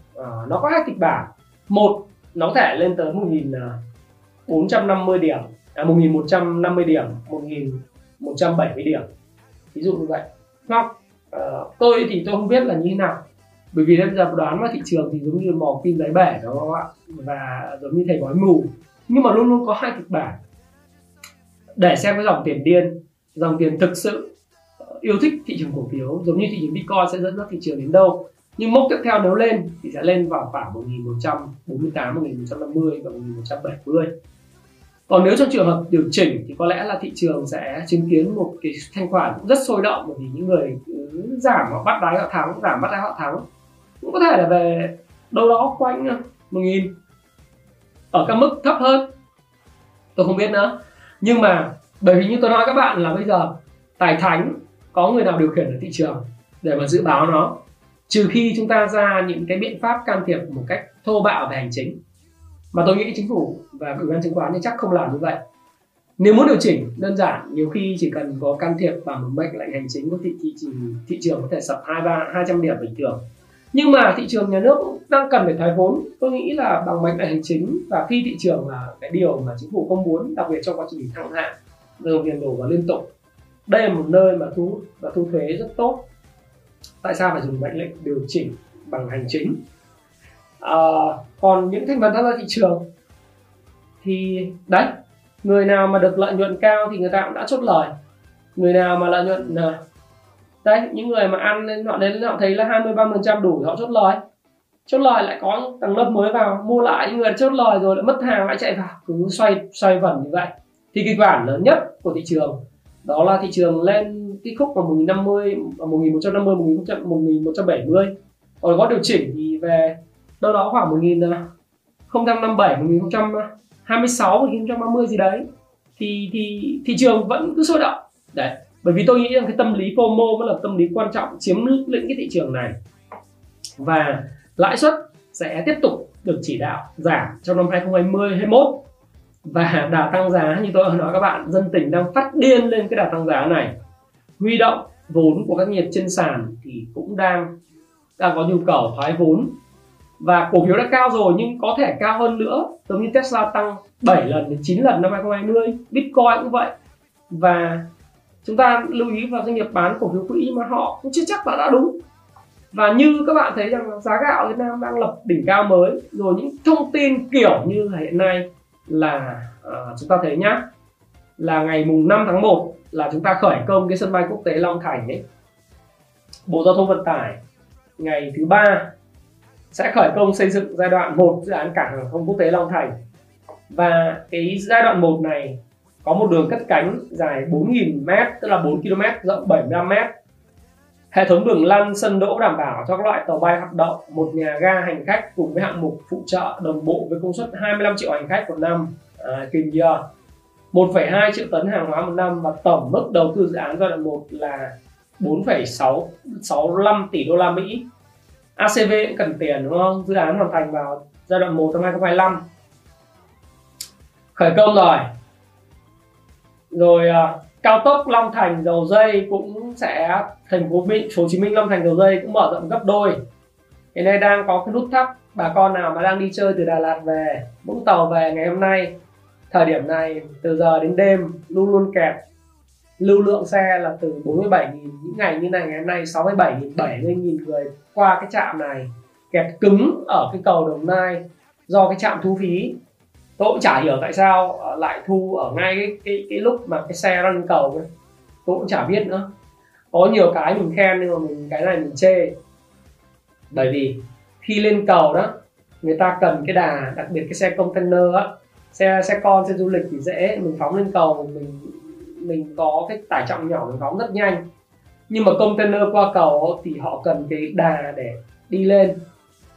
nó có hai kịch bản. Một nó có thể lên tới 1450 ờ, điểm à, 1150 điểm 1170 điểm. Ví dụ như vậy. Hoặc uh, tôi thì tôi không biết là như thế nào bởi vì em giờ đoán mà thị trường thì giống như mò kim đáy bể đó các bạn và giống như thầy bói mù. Nhưng mà luôn luôn có hai kịch bản. Để xem cái dòng tiền điên dòng tiền thực sự ờ, yêu thích thị trường cổ phiếu giống như thị trường bitcoin sẽ dẫn dắt thị trường đến đâu. Nhưng mốc tiếp theo nếu lên thì sẽ lên vào khoảng 1148, 1150 và 1170 còn nếu trong trường hợp điều chỉnh thì có lẽ là thị trường sẽ chứng kiến một cái thanh khoản rất sôi động bởi vì những người cứ giảm họ bắt đáy họ thắng giảm bắt đáy họ thắng cũng có thể là về đâu đó quanh ờ, một nghìn. Ở các mức thấp hơn. Tôi không biết nữa. Nhưng mà bởi vì như tôi nói các bạn là bây giờ tài thánh có người nào điều khiển ở thị trường để mà dự báo nó trừ khi chúng ta ra những cái biện pháp can thiệp một cách thô bạo về hành chính. Mà tôi nghĩ chính phủ và ủy ban chứng khoán thì chắc không làm như vậy. Nếu muốn điều chỉnh đơn giản nhiều khi chỉ cần có can thiệp bằng một mệnh lệnh hành chính của thị, thị, thị, thị trường có thể sập hai ba hai trăm điểm bình thường nhưng mà thị trường nhà nước đang cần phải thoái vốn. Tôi nghĩ là bằng mệnh lệnh hành chính và phi thị trường là cái điều mà chính phủ không muốn đặc biệt trong quá trình thăng hạng dòng tiền đổ vào liên tục đây là một nơi mà thu và thu thuế rất tốt. Tại sao phải dùng mệnh lệnh điều chỉnh bằng hành chính? À, còn những thành phần tham gia thị trường thì đấy người nào mà được lợi nhuận cao thì người ta cũng đã chốt lời. Người nào mà lợi nhuận à, đấy, những người mà ăn nên họ đến họ thấy là 23 phần trăm đủ họ chốt lời. Chốt lời lại có tầng lớp mới vào, mua lại, những người chốt lời rồi lại mất hàng, lại chạy vào. Cứ xoay xoay vần như vậy. Thì kịch bản lớn nhất của thị trường, đó là thị trường lên cái khúc vào 1050 1150 1170 còn có điều chỉnh thì về đâu đó khoảng 1057 1026 1030 gì đấy. Thì thì thị trường vẫn cứ sôi động. Đấy bởi vì tôi nghĩ rằng cái tâm lý FOMO mới là tâm lý quan trọng chiếm lĩnh cái thị trường này. Và lãi suất sẽ tiếp tục được chỉ đạo giảm trong năm 2020 21 và đà tăng giá, như tôi nói các bạn, dân tình đang phát điên lên cái đà tăng giá này. Huy động vốn của các nghiệp trên sàn thì cũng đang đang có nhu cầu thoái vốn. Và cổ phiếu đã cao rồi nhưng có thể cao hơn nữa, giống như Tesla tăng 7 lần đến 9 lần năm 2020 Bitcoin cũng vậy. Và chúng ta lưu ý vào doanh nghiệp bán cổ phiếu quỹ mà họ cũng chưa chắc là đã đúng. Và như các bạn thấy rằng giá gạo Việt Nam đang lập đỉnh cao mới rồi những thông tin kiểu như hiện nay là à, chúng ta thấy nhá là ngày mùng 5 tháng 1 là chúng ta khởi công cái sân bay quốc tế Long Thành ấy. Bộ Giao thông Vận tải ngày thứ ba sẽ khởi công xây dựng giai đoạn 1 dự án cảng hàng không quốc tế Long Thành. Và cái giai đoạn 1 này có một đường cất cánh dài 4.000m tức là 4 km rộng 75m hệ thống đường lăn sân đỗ đảm bảo cho các loại tàu bay hoạt động một nhà ga hành khách cùng với hạng mục phụ trợ đồng bộ với công suất 25 triệu hành khách một năm à, kinh giờ 1,2 triệu tấn hàng hóa một năm và tổng mức đầu tư dự án giai đoạn 1 là 4,65 tỷ đô la Mỹ. ACV cũng cần tiền đúng không? Dự án hoàn thành vào giai đoạn 1 năm 2025. Khởi công rồi. Rồi uh, cao tốc Long Thành dầu dây cũng sẽ thành phố Hồ Chí Minh Long Thành dầu dây cũng mở rộng gấp đôi. Hiện nay đang có cái nút thắt bà con nào mà đang đi chơi từ Đà Lạt về Vũng Tàu về ngày hôm nay thời điểm này từ giờ đến đêm luôn luôn kẹt. Lưu lượng xe là từ 47.000 những ngày như này ngày hôm nay 67.000 70.000 người qua cái trạm này. Kẹt cứng ở cái cầu Đồng Nai do cái trạm thu phí tôi cũng chả hiểu tại sao ờ, lại thu ở ngay cái cái cái lúc mà cái xe nó lên cầu ấy. tôi cũng chả biết nữa. Có nhiều cái mình khen nhưng mà mình, cái này mình chê. Bởi vì khi lên cầu đó, người ta cần cái đà, đặc biệt cái xe container á, xe xe con, xe du lịch thì dễ. Mình phóng lên cầu, mình mình có cái tải trọng nhỏ, mình phóng rất nhanh. Nhưng mà container qua cầu thì họ cần cái đà để đi lên.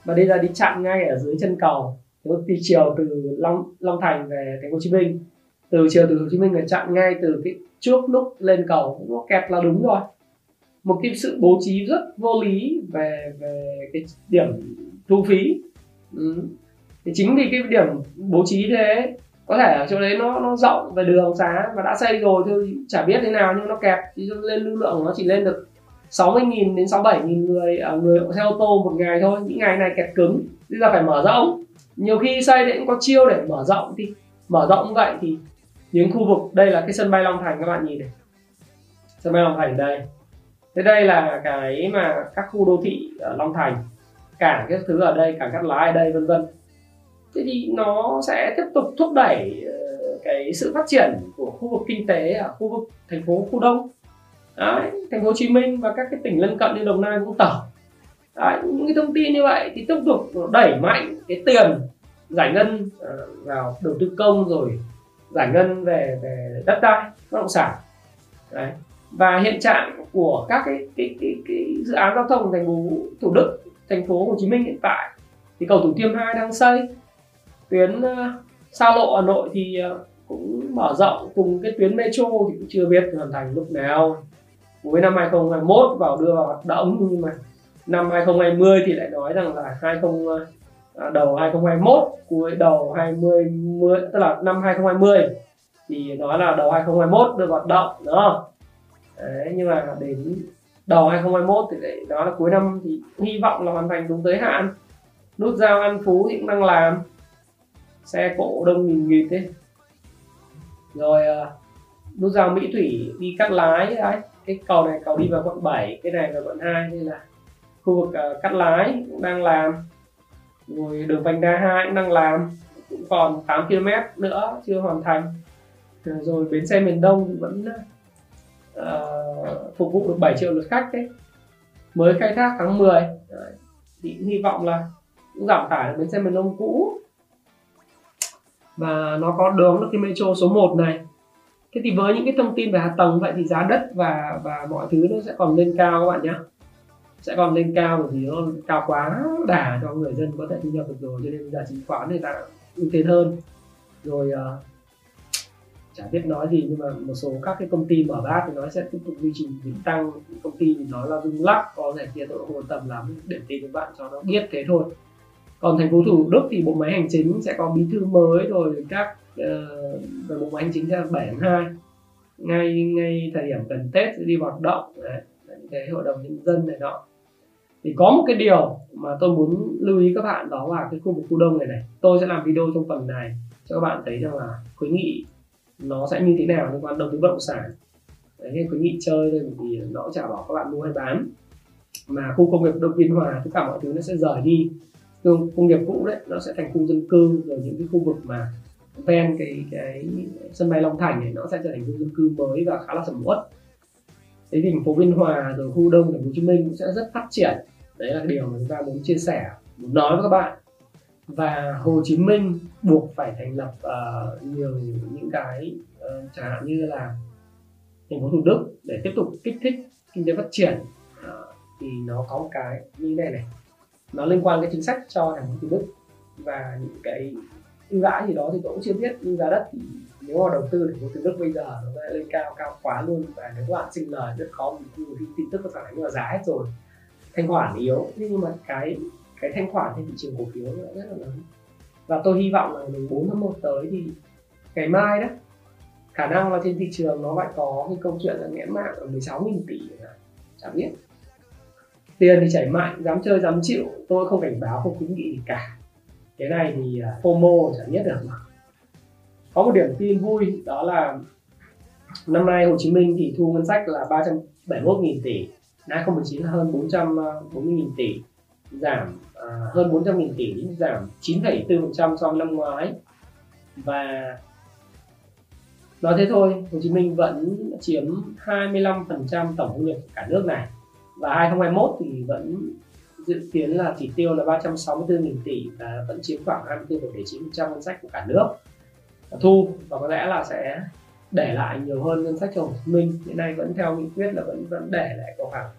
Và đây là đi chặn ngay ở dưới chân cầu đi chiều từ Long Long Thành về Thành phố Hồ Chí Minh. Từ chiều từ Hồ Chí Minh là chặn ngay từ cái trước lúc lên cầu nó kẹt là đúng rồi. Một cái sự bố trí rất vô lý về về cái điểm thu phí. Ừ. Thì chính vì cái điểm bố trí thế, có thể ở chỗ đấy nó nó rộng về đường xá và đã xây rồi thôi, chả biết thế nào nhưng nó kẹt. Thì lên lưu lượng nó chỉ lên được 60.000 đến 67.000 người ở người xe ô tô một ngày thôi, những ngày này kẹt cứng. Bây giờ phải mở rộng nhiều khi xây thì cũng có chiêu để mở rộng thì mở rộng vậy thì những khu vực đây là cái sân bay Long Thành các bạn nhìn này. Sân bay Long Thành đây. Thế đây là cái mà các khu đô thị ở Long Thành cảng các thứ ở đây cảng cát lái ở đây vân vân. Thế thì nó sẽ tiếp tục thúc đẩy ờ, cái sự phát triển của khu vực kinh tế ở khu vực thành phố khu đông. Đấy, thành phố Hồ Chí Minh và các cái tỉnh lân cận như Đồng Nai Vũng Tàu. Đấy, những cái thông tin như vậy thì tiếp tục đẩy mạnh cái tiền giải ngân ờ, vào đầu tư công rồi giải ngân về về đất đai bất động sản. Đấy. và hiện trạng của các cái cái, cái cái dự án giao thông thành phố Thủ Đức thành phố Hồ Chí Minh hiện tại thì cầu Thủ Thiêm 2 đang xây. Tuyến ờ, uh, xa lộ Hà Nội thì uh, cũng mở rộng cùng cái tuyến metro thì cũng chưa biết hoàn thành lúc nào. Cuối năm 2021 vào đưa vào hoạt động nhưng mà năm 2020 thì lại nói rằng là 20 à, đầu 2021 cuối đầu 20 10, tức là năm 2020 thì nói là đầu 2021 được hoạt động đúng không? Đấy, nhưng mà đến đầu 2021 thì lại nói là cuối năm thì hy vọng là hoàn thành đúng tới hạn. Nút giao An Phú thì cũng đang làm. Xe cộ đông nghìn nghịt thế. Rồi à, nút giao Mỹ Thủy đi cắt lái đấy. Cái cầu này cầu đi vào quận 7 cái này vào quận 2 nên là khu vực ờ, uh, cắt lái cũng đang làm rồi đường vành đai 2 cũng đang làm cũng còn 8 km nữa chưa hoàn thành. Ờ, rồi bến xe miền Đông vẫn uh, phục vụ được 7 triệu lượt khách đấy. Mới khai thác tháng 10 đấy. thì hy vọng là cũng giảm tải được bến xe miền Đông cũ. Và nó có đường được cái metro số 1 này. Thế thì với những cái thông tin về hạ tầng vậy thì giá đất và và mọi thứ nó sẽ còn lên cao các bạn nhé sẽ còn lên cao bởi vì nó cao quá đà cho người dân có thể thu nhập được rồi cho nên bây giờ chứng khoán người ta ưu tiên hơn. Rồi uh, chả biết nói gì nhưng mà một số các cái công ty mở bát thì nó sẽ tiếp tục duy trì đỉnh tăng. Công ty thì nói là rung lắc có thể kia tôi không quan tâm lắm để tìm các bạn cho nó biết thế thôi. Còn thành phố thủ đức thì bộ máy hành chính sẽ có bí thư mới rồi các uh, bộ máy hành chính sẽ là 7 tháng 2 ngay ngay thời điểm gần tết sẽ đi hoạt động Đấy cái hội đồng nhân dân này nọ. Thì có một cái điều mà tôi muốn lưu ý các bạn, đó là cái khu vực khu đông này này. Tôi sẽ làm video trong phần này cho các bạn thấy rằng là khuyến nghị nó sẽ như thế nào liên quan đầu tư bất động sản. Đấy, cái khuyến nghị chơi thôi vì nó chả bỏ các bạn mua hay bán. Mà khu công nghiệp đông biên hòa, tất cả mọi thứ nó sẽ rời đi. Khu công nghiệp cũ đấy, nó sẽ thành khu dân cư, rồi những cái khu vực mà ven cái cái sân bay Long Thành này, nó sẽ trở thành khu dân cư mới và khá là sầm uất thế thì thành phố Biên Hòa rồi khu đông thành phố Hồ Chí Minh cũng sẽ rất phát triển. Đấy là điều mà chúng ta muốn chia sẻ muốn nói với các bạn. Và Hồ Chí Minh buộc phải thành lập uh, nhiều những cái uh, chẳng hạn như là thành phố Thủ Đức để tiếp tục kích thích kinh tế phát triển. Uh, thì nó có một cái như này này. Nó liên quan cái chính sách cho thành phố Thủ Đức. Và những cái ưu đãi gì đó thì tôi cũng chưa biết. Nhưng giá đất thì nếu mà đầu tư thành phố Thủ nước bây giờ nó sẽ lên cao cao quá luôn, và nếu các bạn sinh lời rất khó vì tin tức có phản ánh là giá hết rồi, thanh khoản yếu. Nhưng mà cái cái thanh khoản trên thị trường cổ phiếu nó rất là lớn. Và tôi hy vọng là mình 4 tháng 1 tới thì ngày mai đó, khả năng là trên thị trường nó lại có cái câu chuyện là nghẽn mạng ở 16.000 tỷ chẳng biết. Tiền thì chảy mạnh, dám chơi, dám chịu. Tôi không cảnh báo, không khuyến nghị gì cả. Cái này thì à, FOMO chẳng nhất được mà có một điểm tin vui đó là năm nay Hồ Chí Minh thì thu ngân sách là 371.000 tỷ năm 2019 là hơn 440.000 tỷ giảm à, hơn 400.000 tỷ giảm 9,4% so với năm ngoái. Và nói thế thôi Hồ Chí Minh vẫn chiếm 25% tổng thu nhập cả nước này. Và 2021 thì vẫn dự kiến là chỉ tiêu là 364.000 tỷ và vẫn chiếm khoảng 24,9% ngân sách của cả nước thu và có lẽ là sẽ để lại nhiều hơn ngân sách cho Hồ Chí Minh. Hiện nay vẫn theo nghị quyết là vẫn vẫn để lại có khoảng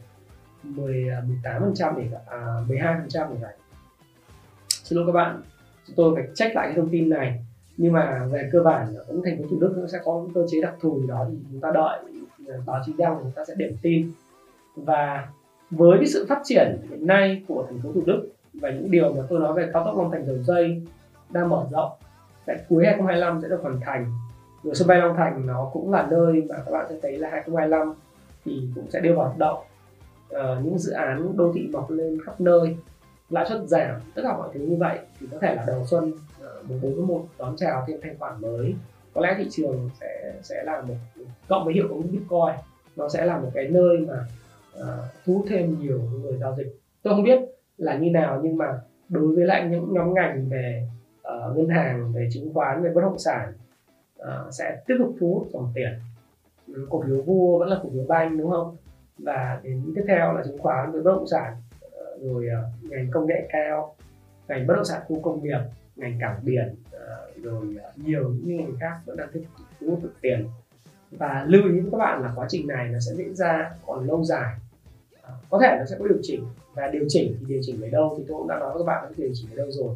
10 18 à, phần trăm để à, 12 phần trăm để vậy xin lỗi các bạn tôi phải check lại cái thông tin này. Nhưng mà về cơ bản cũng thành phố thủ đức nó sẽ có cơ chế đặc thù gì đó thì chúng ta đợi à, báo chí đăng chúng ta sẽ điểm tin. Và với cái sự phát triển hiện nay của thành phố thủ đức và những điều mà tôi nói về cao tốc long thành dầu dây đang mở rộng tại cuối 2025 sẽ được hoàn thành. Rồi sân bay long thành nó cũng là nơi mà các bạn sẽ thấy là 2025 thì cũng sẽ đưa vào hoạt động. Uh, những dự án đô thị mọc lên khắp nơi lãi suất giảm tất cả mọi thứ như vậy thì có thể là đầu xuân ờ, mùng bốn một đón chào thêm thanh khoản mới. Có lẽ thị trường sẽ sẽ là một cộng với hiệu ứng bitcoin nó sẽ là một cái nơi mà uh, thu hút thêm nhiều người giao dịch. Tôi không biết là như nào nhưng mà đối với lại những nhóm ngành về uh, ngân hàng về chứng khoán về bất động sản uh, sẽ tiếp tục thu hút dòng tiền. Ừ, cổ phiếu vua vẫn là cổ phiếu banh đúng không? Và đến tiếp theo là chứng khoán với bất động sản ờ, rồi ngành công nghệ cao ngành bất động sản khu công nghiệp ngành cảng biển rồi nhiều những ngành khác vẫn đang tiếp tục thu hút được tiền. Và lưu ý với các bạn là quá trình này nó sẽ diễn ra còn lâu dài. Có thể nó sẽ có điều chỉnh và điều chỉnh thì điều chỉnh ở đâu thì tôi cũng đã nói với các bạn nó điều chỉnh ở đâu rồi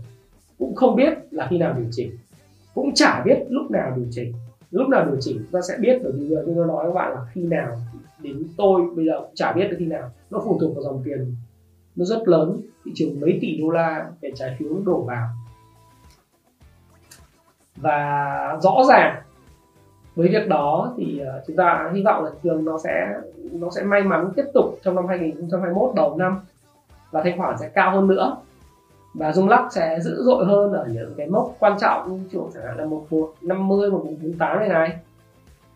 cũng không biết là khi nào điều chỉnh, cũng chả biết lúc nào điều chỉnh. Lúc nào điều chỉnh chúng ta sẽ biết, bởi vì giờ tôi nói với các bạn là khi nào đến tôi bây giờ cũng chả biết được khi nào. Nó phụ thuộc vào dòng tiền nó rất lớn, thị trường mấy tỷ đô la về trái phiếu đổ vào. Và rõ ràng với việc đó thì ờ, chúng ta hy vọng là thị trường nó sẽ nó sẽ may mắn tiếp tục trong năm 2021 đầu năm và thanh khoản sẽ cao hơn nữa và rung lắc sẽ dữ dội hơn ở những cái mốc quan trọng như kiểu chẳng hạn là một một năm mươi một bốn tám này này.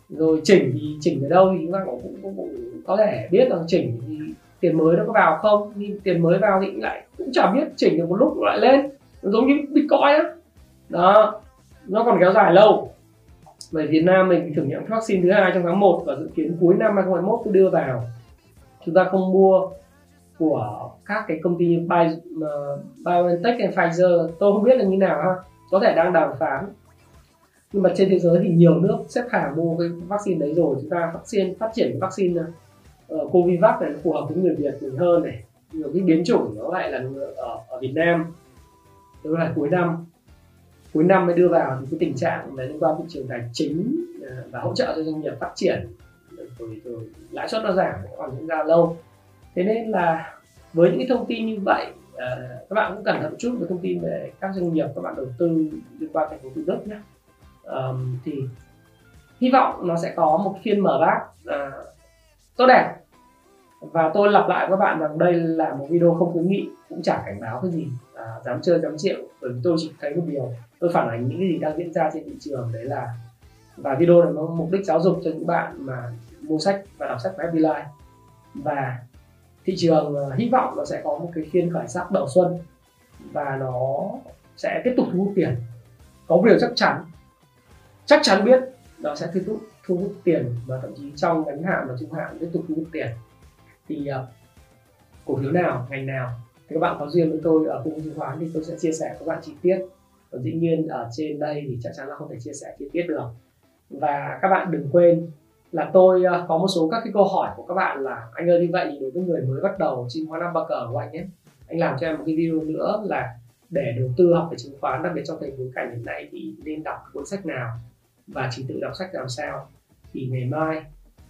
Rồi chỉnh thì chỉnh ở đâu thì chúng ta cũng, cũng, cũng, cũng có thể biết rằng chỉnh thì tiền mới nó có vào không? Nhưng tiền mới vào thì lại cũng chả biết chỉnh được một lúc lại lên. Nó giống như bitcoin á. Đó nó còn kéo dài lâu. Bởi Việt Nam mình thử nghiệm vaccine thứ hai trong tháng 1 và dự kiến cuối năm 2021 tôi đưa vào. Chúng ta không mua của các cái công ty Bio, uh, ờ, BioNTech hay Pfizer tôi không biết là như nào ha. Có thể đang đàm phán. Nhưng mà trên thế giới thì nhiều nước xếp hàng mua cái vaccine đấy rồi. Chúng ta vaccine phát triển cái vaccine uh, Covivac này nó phù hợp với người Việt mình hơn này. Nhiều cái biến chủng nó lại là ở, ở Việt Nam. Đó là cuối năm. Cuối năm mới đưa vào thì cái tình trạng là liên quan thị trường tài chính và hỗ trợ cho doanh nghiệp phát triển. Rồi, rồi lãi suất nó giảm còn diễn ra lâu thế nên là với những cái thông tin như vậy ờ, các bạn cũng cẩn thận chút với thông tin về các doanh nghiệp các bạn đầu tư liên quan thành phố thủ đức nhé um, thì hy vọng nó sẽ có một phiên mở bát uh, ờ, tốt đẹp. Và tôi lặp lại với các bạn rằng đây là một video không khuyến nghị cũng chẳng cảnh báo cái gì à, dám chơi dám chịu. Bởi vì tôi chỉ thấy một điều tôi phản ánh những cái gì đang diễn ra trên thị trường đấy là và video này nó mục đích giáo dục cho những bạn mà mua sách và đọc sách của Happy Life và thị trường ờ, hy vọng nó sẽ có một cái phiên khởi sắc đầu xuân và nó sẽ tiếp tục thu hút tiền. Có một điều chắc chắn chắc chắn biết nó sẽ tiếp tục thu hút tiền và thậm chí trong ngắn hạn và trung hạn tiếp tục thu hút tiền. Thì uh, cổ phiếu nào ngành nào thì các bạn có duyên với tôi ở cung chứng khoán thì tôi sẽ chia sẻ các bạn chi tiết. Và dĩ nhiên ở trên đây thì chắc chắn là không thể chia sẻ chi tiết được. Và các bạn đừng quên là tôi uh, có một số các cái câu hỏi của các bạn là anh ơi như vậy thì đối với người mới bắt đầu trên khóa năm ba cờ của anh ấy anh làm cho em một cái video nữa là để đầu tư học về chứng khoán đặc biệt trong tình bối cảnh hiện nay thì nên đọc cuốn sách nào và trình tự đọc sách làm sao? Thì ngày mai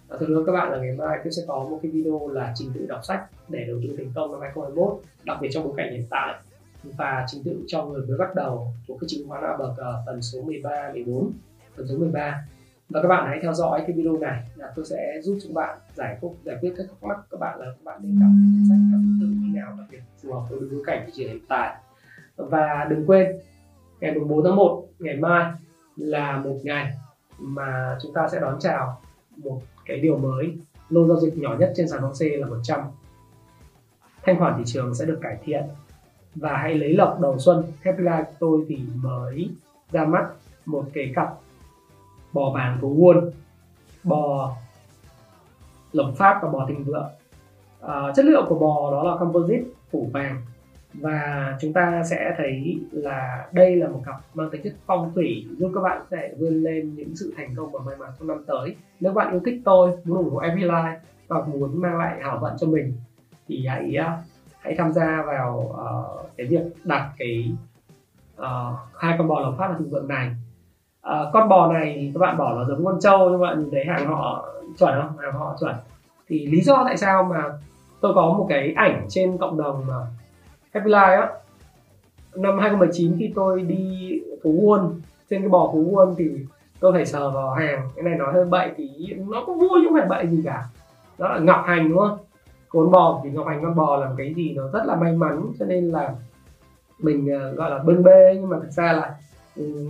và tôi các bạn là ngày mai tôi sẽ có một cái video là trình tự đọc sách để đầu tư thành công năm 2021 đặc biệt trong bối cảnh hiện tại. Và trình tự cho người mới bắt đầu của cái chứng khoán ABG phần số 13, 14 phần số 13 và các bạn hãy theo dõi cái video này là tôi sẽ giúp chúng bạn giải quyết giải quyết các thắc mắc các bạn là các bạn nên đọc cuốn sách đọc tư như nào đặc biệt phù hợp với bối cảnh thị trường hiện tại. Và đừng quên, ngày 4 tháng 1 ngày mai là một ngày mà chúng ta sẽ đón chào một cái điều mới. Lô giao dịch nhỏ nhất trên sàn HOSE là 100 thanh khoản thị trường sẽ được cải thiện. Và hãy lấy lọc đầu xuân. Happy Life tôi thì mới ra mắt một cái cặp bò vàng phố Wall bò lộc pháp và bò thịnh vượng. À, chất liệu của bò đó là composite phủ vàng. Và chúng ta sẽ thấy là đây là một cặp mang tính chất phong thủy giúp các bạn sẽ vươn lên những sự thành công và may mắn trong năm tới. Nếu bạn yêu thích tôi muốn ủng hộ Every Life và muốn mang lại hảo vận cho mình thì hãy à, hãy tham gia vào uh, cái việc đặt cái uh, hai con bò lộc phát và thịnh vượng này à, con bò này thì các bạn bỏ nó giống con trâu nhưng bạn thấy hàng họ chuẩn không? Hàng họ chuẩn. Thì lý do tại sao mà tôi có một cái ảnh trên cộng đồng mà Happy Life á. Năm 2019 khi tôi đi Phú Quân trên cái bò Phú Quân thì tôi phải sờ vào hàng. Cái này nói hơi bậy thì nó cũng vui chứ không phải bậy gì cả. Đó là ngọc hành đúng không? Cốn bò thì ngọc hành con bò là một cái gì nó rất là may mắn cho nên là mình ờ, gọi là bưng bê nhưng mà thực ra là ừ,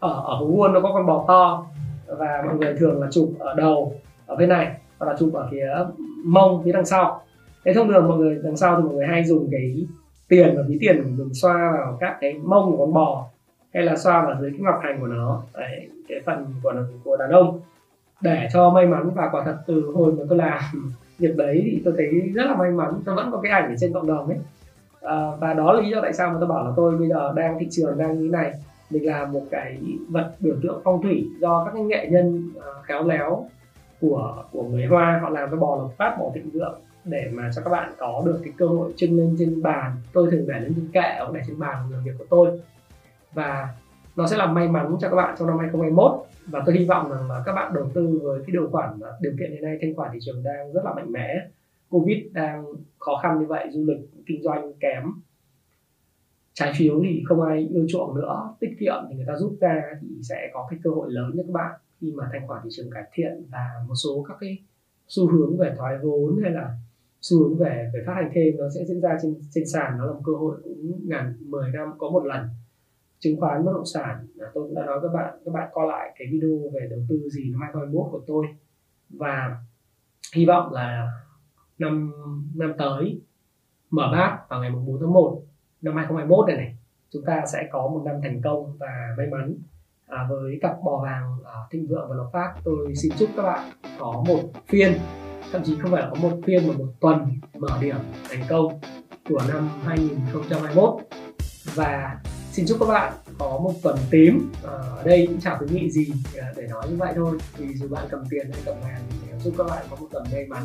ở ở Phú Quân nó có con bò to và mọi người thường là chụp ở đầu ở bên này hoặc là chụp ở phía mông phía đằng sau. Thế thông thường mọi người đằng sau thì mọi người hay dùng cái tiền và ví tiền của mình xoa vào các cái mông của con bò hay là xoa vào dưới cái ngọc hành của nó. Đấy, cái phần của của đàn ông. Để cho may mắn và quả thật từ hồi mà tôi làm việc đấy thì tôi thấy rất là may mắn tôi vẫn có cái ảnh ở trên cộng đồng ấy. À, và đó là lý do tại sao mà tôi bảo là tôi bây giờ đang thị trường đang như thế này mình làm một cái vật biểu tượng phong thủy do các cái nghệ nhân ờ, khéo léo của của người hoa, họ làm cái bò lộc phát, bò thịnh vượng để mà cho các bạn có được cái cơ hội trưng lên trên bàn. Tôi thường để lên trên kệ hoặc để trên bàn làm việc của tôi. Và nó sẽ làm may mắn cho các bạn trong năm 2021 và tôi hy vọng rằng là các bạn đầu tư với cái điều khoản ờ, điều kiện hiện nay thanh khoản thị trường đang rất là mạnh mẽ. Covid đang khó khăn như vậy, du lịch, kinh doanh kém trái phiếu thì không ai yêu chuộng nữa. Tiết kiệm thì người ta rút ra thì sẽ có cái cơ hội lớn cho các bạn khi mà thanh khoản thị trường cải thiện và một số các cái xu hướng về thoái vốn hay là xu hướng về về phát hành thêm nó sẽ diễn ra trên trên sàn. Nó là một cơ hội cũng ngàn 10 năm có một lần chứng khoán bất động sản. À, tôi cũng đã nói các bạn các bạn coi lại cái video về đầu tư gì năm 2021 của tôi. Và hy vọng là năm năm tới mở bát vào ngày 4 tháng 1 năm 2021 này này chúng ta sẽ có một năm thành công và may mắn. À, với cặp bò vàng à, thịnh vượng và lộc phát tôi xin chúc các bạn có một phiên thậm chí không phải là có một phiên mà một tuần mở điểm thành công của năm 2021 và xin chúc các bạn có một tuần tím. À, ở đây cũng chẳng khuyến nghị gì à, để nói như vậy thôi. Vì dù bạn cầm tiền hay cầm hàng thì chúc các bạn có một tuần may mắn.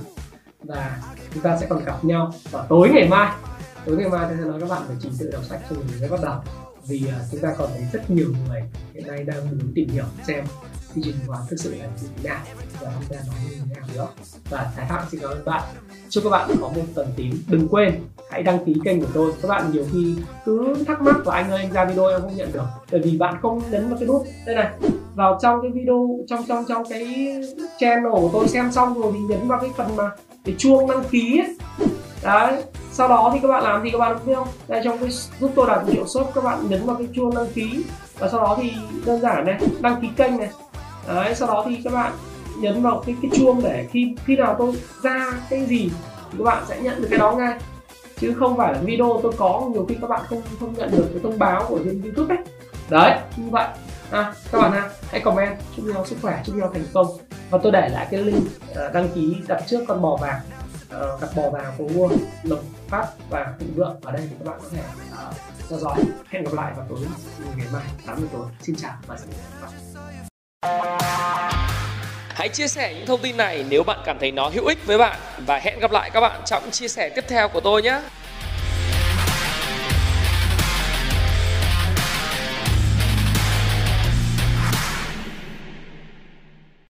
Và chúng ta sẽ còn gặp nhau vào tối ngày mai tối ngày mai tôi sẽ nói các bạn về trình tự đọc sách cho mình mới bắt đầu vì uh, chúng ta còn thấy rất nhiều người hiện nay đang muốn tìm hiểu xem thị trường chứng khoán thực sự là như thế nào và chúng ta nói như thế nào nữa. Và thái phạm xin cảm ơn bạn. Chúc các bạn có một tuần tím. Đừng quên hãy đăng ký kênh của tôi. Các bạn nhiều khi cứ thắc mắc là anh ơi anh ra video em không nhận được. Bởi vì bạn không nhấn vào cái nút đây này. Vào trong cái video trong trong trong cái channel của tôi xem xong rồi thì nhấn vào cái phần mà cái chuông đăng ký ấy đấy sau đó thì các bạn làm gì các bạn biết không? Đây trong cái giúp tôi đạt triệu shop các bạn nhấn vào cái chuông đăng ký. Và sau đó thì đơn giản này đăng ký kênh này. Đấy sau đó thì các bạn nhấn vào cái cái chuông để khi khi nào tôi ra cái gì thì các bạn sẽ nhận được cái đó ngay. Chứ không phải là video tôi có nhiều khi các bạn không không nhận được cái thông báo của trên youtube đấy đấy như vậy. À, các bạn ha hãy comment. Chúc nhau sức khỏe chúc nhau thành công. Và tôi để lại cái link ờ, đăng ký đặt trước con bò vàng uh, bò vàng phố mua lộc phát và thịnh vượng. Ở đây thì các bạn có thể uh, theo dõi. Hẹn gặp lại vào tối ngày mai 8 giờ tối. Xin chào và hẹn gặp lại. Hãy chia sẻ những thông tin này nếu bạn cảm thấy nó hữu ích với bạn. Và hẹn gặp lại các bạn trong chia sẻ tiếp theo của tôi nhé.